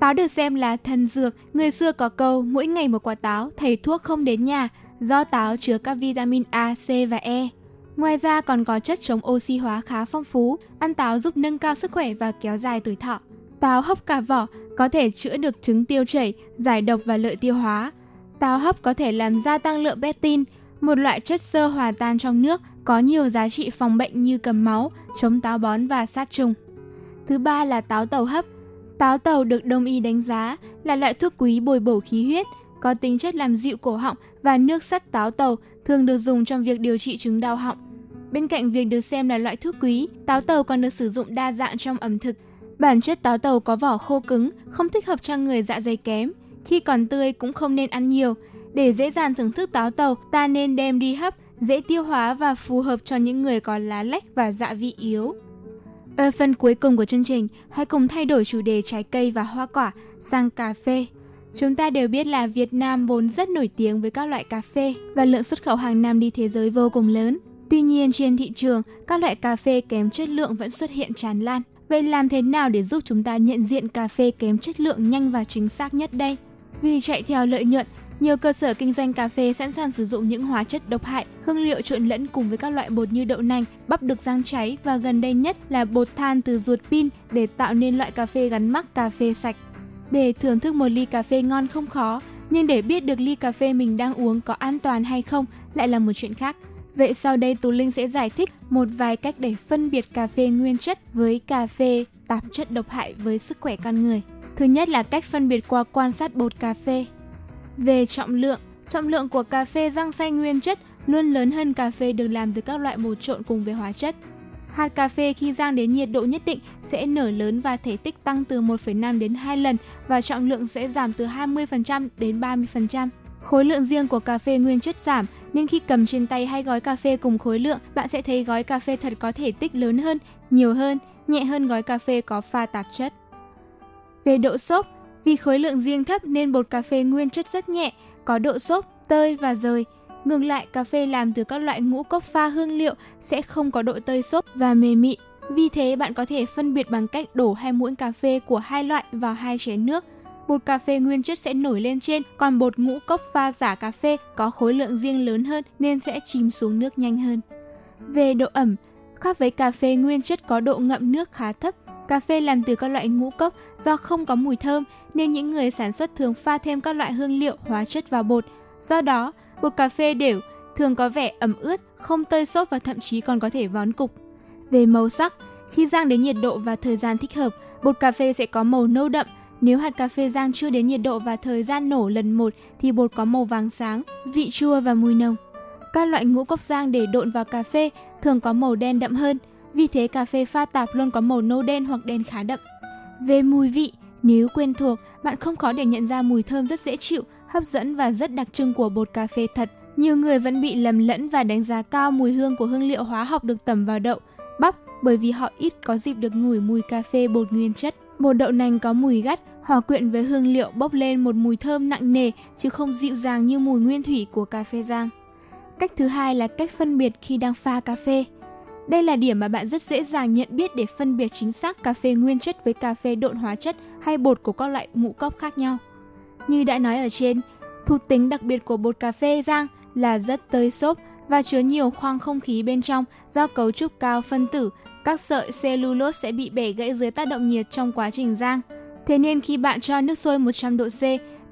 Táo được xem là thần dược, người xưa có câu mỗi ngày một quả táo, thầy thuốc không đến nhà, do táo chứa các vitamin A, C và E. Ngoài ra còn có chất chống oxy hóa khá phong phú, ăn táo giúp nâng cao sức khỏe và kéo dài tuổi thọ. Táo hấp cả vỏ có thể chữa được chứng tiêu chảy, giải độc và lợi tiêu hóa. Táo hấp có thể làm gia tăng lượng betin một loại chất xơ hòa tan trong nước có nhiều giá trị phòng bệnh như cầm máu, chống táo bón và sát trùng. Thứ ba là táo tàu hấp. Táo tàu được đông y đánh giá là loại thuốc quý bồi bổ khí huyết, có tính chất làm dịu cổ họng và nước sắt táo tàu thường được dùng trong việc điều trị chứng đau họng. Bên cạnh việc được xem là loại thuốc quý, táo tàu còn được sử dụng đa dạng trong ẩm thực. Bản chất táo tàu có vỏ khô cứng, không thích hợp cho người dạ dày kém. Khi còn tươi cũng không nên ăn nhiều. Để dễ dàng thưởng thức táo tàu, ta nên đem đi hấp, dễ tiêu hóa và phù hợp cho những người có lá lách và dạ vị yếu. Ở phần cuối cùng của chương trình, hãy cùng thay đổi chủ đề trái cây và hoa quả sang cà phê. Chúng ta đều biết là Việt Nam vốn rất nổi tiếng với các loại cà phê và lượng xuất khẩu hàng năm đi thế giới vô cùng lớn. Tuy nhiên trên thị trường, các loại cà phê kém chất lượng vẫn xuất hiện tràn lan. Vậy làm thế nào để giúp chúng ta nhận diện cà phê kém chất lượng nhanh và chính xác nhất đây? Vì chạy theo lợi nhuận, nhiều cơ sở kinh doanh cà phê sẵn sàng sử dụng những hóa chất độc hại, hương liệu trộn lẫn cùng với các loại bột như đậu nành, bắp được rang cháy và gần đây nhất là bột than từ ruột pin để tạo nên loại cà phê gắn mắc cà phê sạch. Để thưởng thức một ly cà phê ngon không khó, nhưng để biết được ly cà phê mình đang uống có an toàn hay không lại là một chuyện khác. Vậy sau đây Tú Linh sẽ giải thích một vài cách để phân biệt cà phê nguyên chất với cà phê tạp chất độc hại với sức khỏe con người. Thứ nhất là cách phân biệt qua quan sát bột cà phê. Về trọng lượng, trọng lượng của cà phê rang xay nguyên chất luôn lớn hơn cà phê được làm từ các loại bột trộn cùng với hóa chất. Hạt cà phê khi rang đến nhiệt độ nhất định sẽ nở lớn và thể tích tăng từ 1,5 đến 2 lần và trọng lượng sẽ giảm từ 20% đến 30%. Khối lượng riêng của cà phê nguyên chất giảm nên khi cầm trên tay hai gói cà phê cùng khối lượng, bạn sẽ thấy gói cà phê thật có thể tích lớn hơn, nhiều hơn, nhẹ hơn gói cà phê có pha tạp chất. Về độ xốp, Vì khối lượng riêng thấp nên bột cà phê nguyên chất rất nhẹ, có độ xốp, tơi và rời. Ngược lại, cà phê làm từ các loại ngũ cốc pha hương liệu sẽ không có độ tơi xốp và mềm mịn. Vì thế, bạn có thể phân biệt bằng cách đổ hai muỗng cà phê của hai loại vào hai chén nước. Bột cà phê nguyên chất sẽ nổi lên trên, còn bột ngũ cốc pha giả cà phê có khối lượng riêng lớn hơn nên sẽ chìm xuống nước nhanh hơn. Về độ ẩm, khác với cà phê nguyên chất có độ ngậm nước khá thấp, cà phê làm từ các loại ngũ cốc do không có mùi thơm nên những người sản xuất thường pha thêm các loại hương liệu hóa chất vào bột. Do đó, bột cà phê đều thường có vẻ ẩm ướt, không tơi xốp và thậm chí còn có thể vón cục. Về màu sắc, khi rang đến nhiệt độ và thời gian thích hợp, bột cà phê sẽ có màu nâu đậm. Nếu hạt cà phê rang chưa đến nhiệt độ và thời gian nổ lần một thì bột có màu vàng sáng, vị chua và mùi nồng. Các loại ngũ cốc rang để độn vào cà phê thường có màu đen đậm hơn, vì thế cà phê pha tạp luôn có màu nâu đen hoặc đen khá đậm. Về mùi vị, nếu quen thuộc, bạn không khó để nhận ra mùi thơm rất dễ chịu, hấp dẫn và rất đặc trưng của bột cà phê thật. Nhiều người vẫn bị lầm lẫn và đánh giá cao mùi hương của hương liệu hóa học được tẩm vào đậu, bắp bởi vì họ ít có dịp được ngửi mùi cà phê bột nguyên chất. Bột đậu nành có mùi gắt, hòa quyện với hương liệu bốc lên một mùi thơm nặng nề chứ không dịu dàng như mùi nguyên thủy của cà phê rang. Cách thứ hai là cách phân biệt khi đang pha cà phê. Đây là điểm mà bạn rất dễ dàng nhận biết để phân biệt chính xác cà phê nguyên chất với cà phê độn hóa chất hay bột của các loại ngũ cốc khác nhau. Như đã nói ở trên, thuộc tính đặc biệt của bột cà phê rang là rất tơi xốp và chứa nhiều khoang không khí bên trong do cấu trúc cao phân tử, các sợi cellulose sẽ bị bẻ gãy dưới tác động nhiệt trong quá trình rang. Thế nên khi bạn cho nước sôi 100 độ C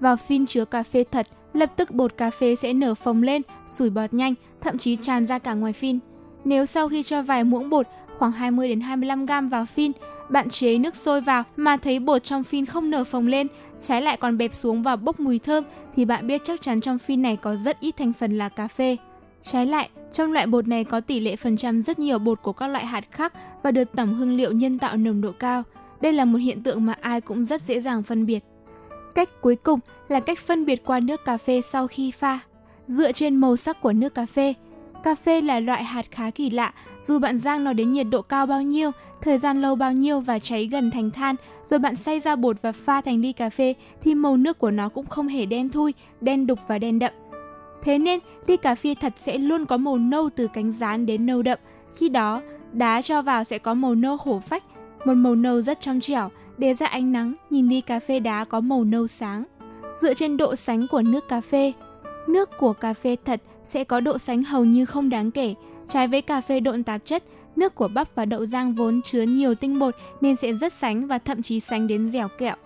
vào phin chứa cà phê thật, lập tức bột cà phê sẽ nở phồng lên, sủi bọt nhanh, thậm chí tràn ra cả ngoài phin. Nếu sau khi cho vài muỗng bột, khoảng 20 đến 25 g vào phin, bạn chế nước sôi vào mà thấy bột trong phin không nở phồng lên, trái lại còn bẹp xuống và bốc mùi thơm thì bạn biết chắc chắn trong phin này có rất ít thành phần là cà phê. Trái lại, trong loại bột này có tỷ lệ phần trăm rất nhiều bột của các loại hạt khác và được tẩm hương liệu nhân tạo nồng độ cao. Đây là một hiện tượng mà ai cũng rất dễ dàng phân biệt. Cách cuối cùng là cách phân biệt qua nước cà phê sau khi pha. Dựa trên màu sắc của nước cà phê, Cà phê là loại hạt khá kỳ lạ, dù bạn rang nó đến nhiệt độ cao bao nhiêu, thời gian lâu bao nhiêu và cháy gần thành than, rồi bạn xay ra bột và pha thành ly cà phê thì màu nước của nó cũng không hề đen thui, đen đục và đen đậm. Thế nên, ly cà phê thật sẽ luôn có màu nâu từ cánh rán đến nâu đậm. Khi đó, đá cho vào sẽ có màu nâu hổ phách, một màu nâu rất trong trẻo, để ra ánh nắng, nhìn ly cà phê đá có màu nâu sáng. Dựa trên độ sánh của nước cà phê, nước của cà phê thật sẽ có độ sánh hầu như không đáng kể. Trái với cà phê độn tạp chất, nước của bắp và đậu rang vốn chứa nhiều tinh bột nên sẽ rất sánh và thậm chí sánh đến dẻo kẹo.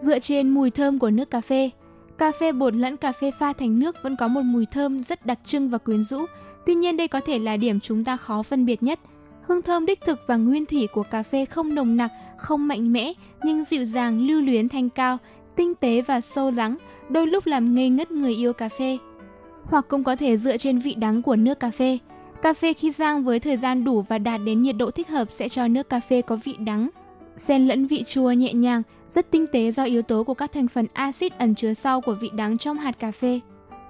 Dựa trên mùi thơm của nước cà phê, cà phê bột lẫn cà phê pha thành nước vẫn có một mùi thơm rất đặc trưng và quyến rũ. Tuy nhiên đây có thể là điểm chúng ta khó phân biệt nhất. Hương thơm đích thực và nguyên thủy của cà phê không nồng nặc, không mạnh mẽ, nhưng dịu dàng, lưu luyến thanh cao, tinh tế và sâu lắng, đôi lúc làm ngây ngất người yêu cà phê. Hoặc cũng có thể dựa trên vị đắng của nước cà phê. Cà phê khi rang với thời gian đủ và đạt đến nhiệt độ thích hợp sẽ cho nước cà phê có vị đắng, xen lẫn vị chua nhẹ nhàng, rất tinh tế do yếu tố của các thành phần axit ẩn chứa sau của vị đắng trong hạt cà phê.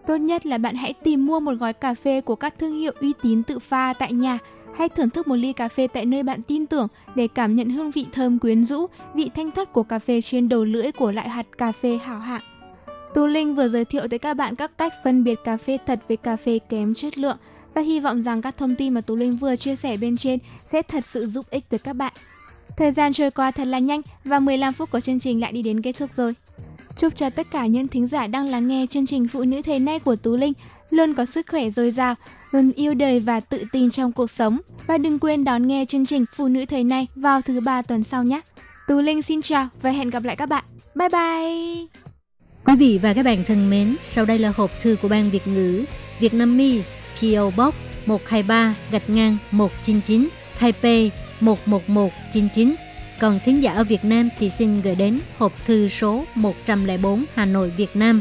Tốt nhất là bạn hãy tìm mua một gói cà phê của các thương hiệu uy tín tự pha tại nhà hay thưởng thức một ly cà phê tại nơi bạn tin tưởng để cảm nhận hương vị thơm quyến rũ, vị thanh thoát của cà phê trên đầu lưỡi của loại hạt cà phê hảo hạng. Tu Linh vừa giới thiệu tới các bạn các cách phân biệt cà phê thật với cà phê kém chất lượng và hy vọng rằng các thông tin mà Tú Linh vừa chia sẻ bên trên sẽ thật sự giúp ích tới các bạn. Thời gian trôi qua thật là nhanh và 15 phút của chương trình lại đi đến kết thúc rồi. Chúc cho tất cả những thính giả đang lắng nghe chương trình Phụ nữ thời nay của Tú Linh luôn có sức khỏe dồi dào, luôn yêu đời và tự tin trong cuộc sống. Và đừng quên đón nghe chương trình Phụ nữ thời nay vào thứ ba tuần sau nhé. Tú Linh xin chào và hẹn gặp lại các bạn. Bye bye! Quý vị và các bạn thân mến, sau đây là hộp thư của Ban Việt ngữ Vietnamese PO Box 123 gạch ngang 199 Taipei 11199 còn thính giả ở Việt Nam thì xin gửi đến hộp thư số 104 Hà Nội, Việt Nam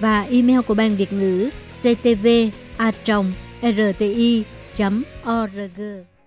và email của Ban Việt ngữ ctv a rti org.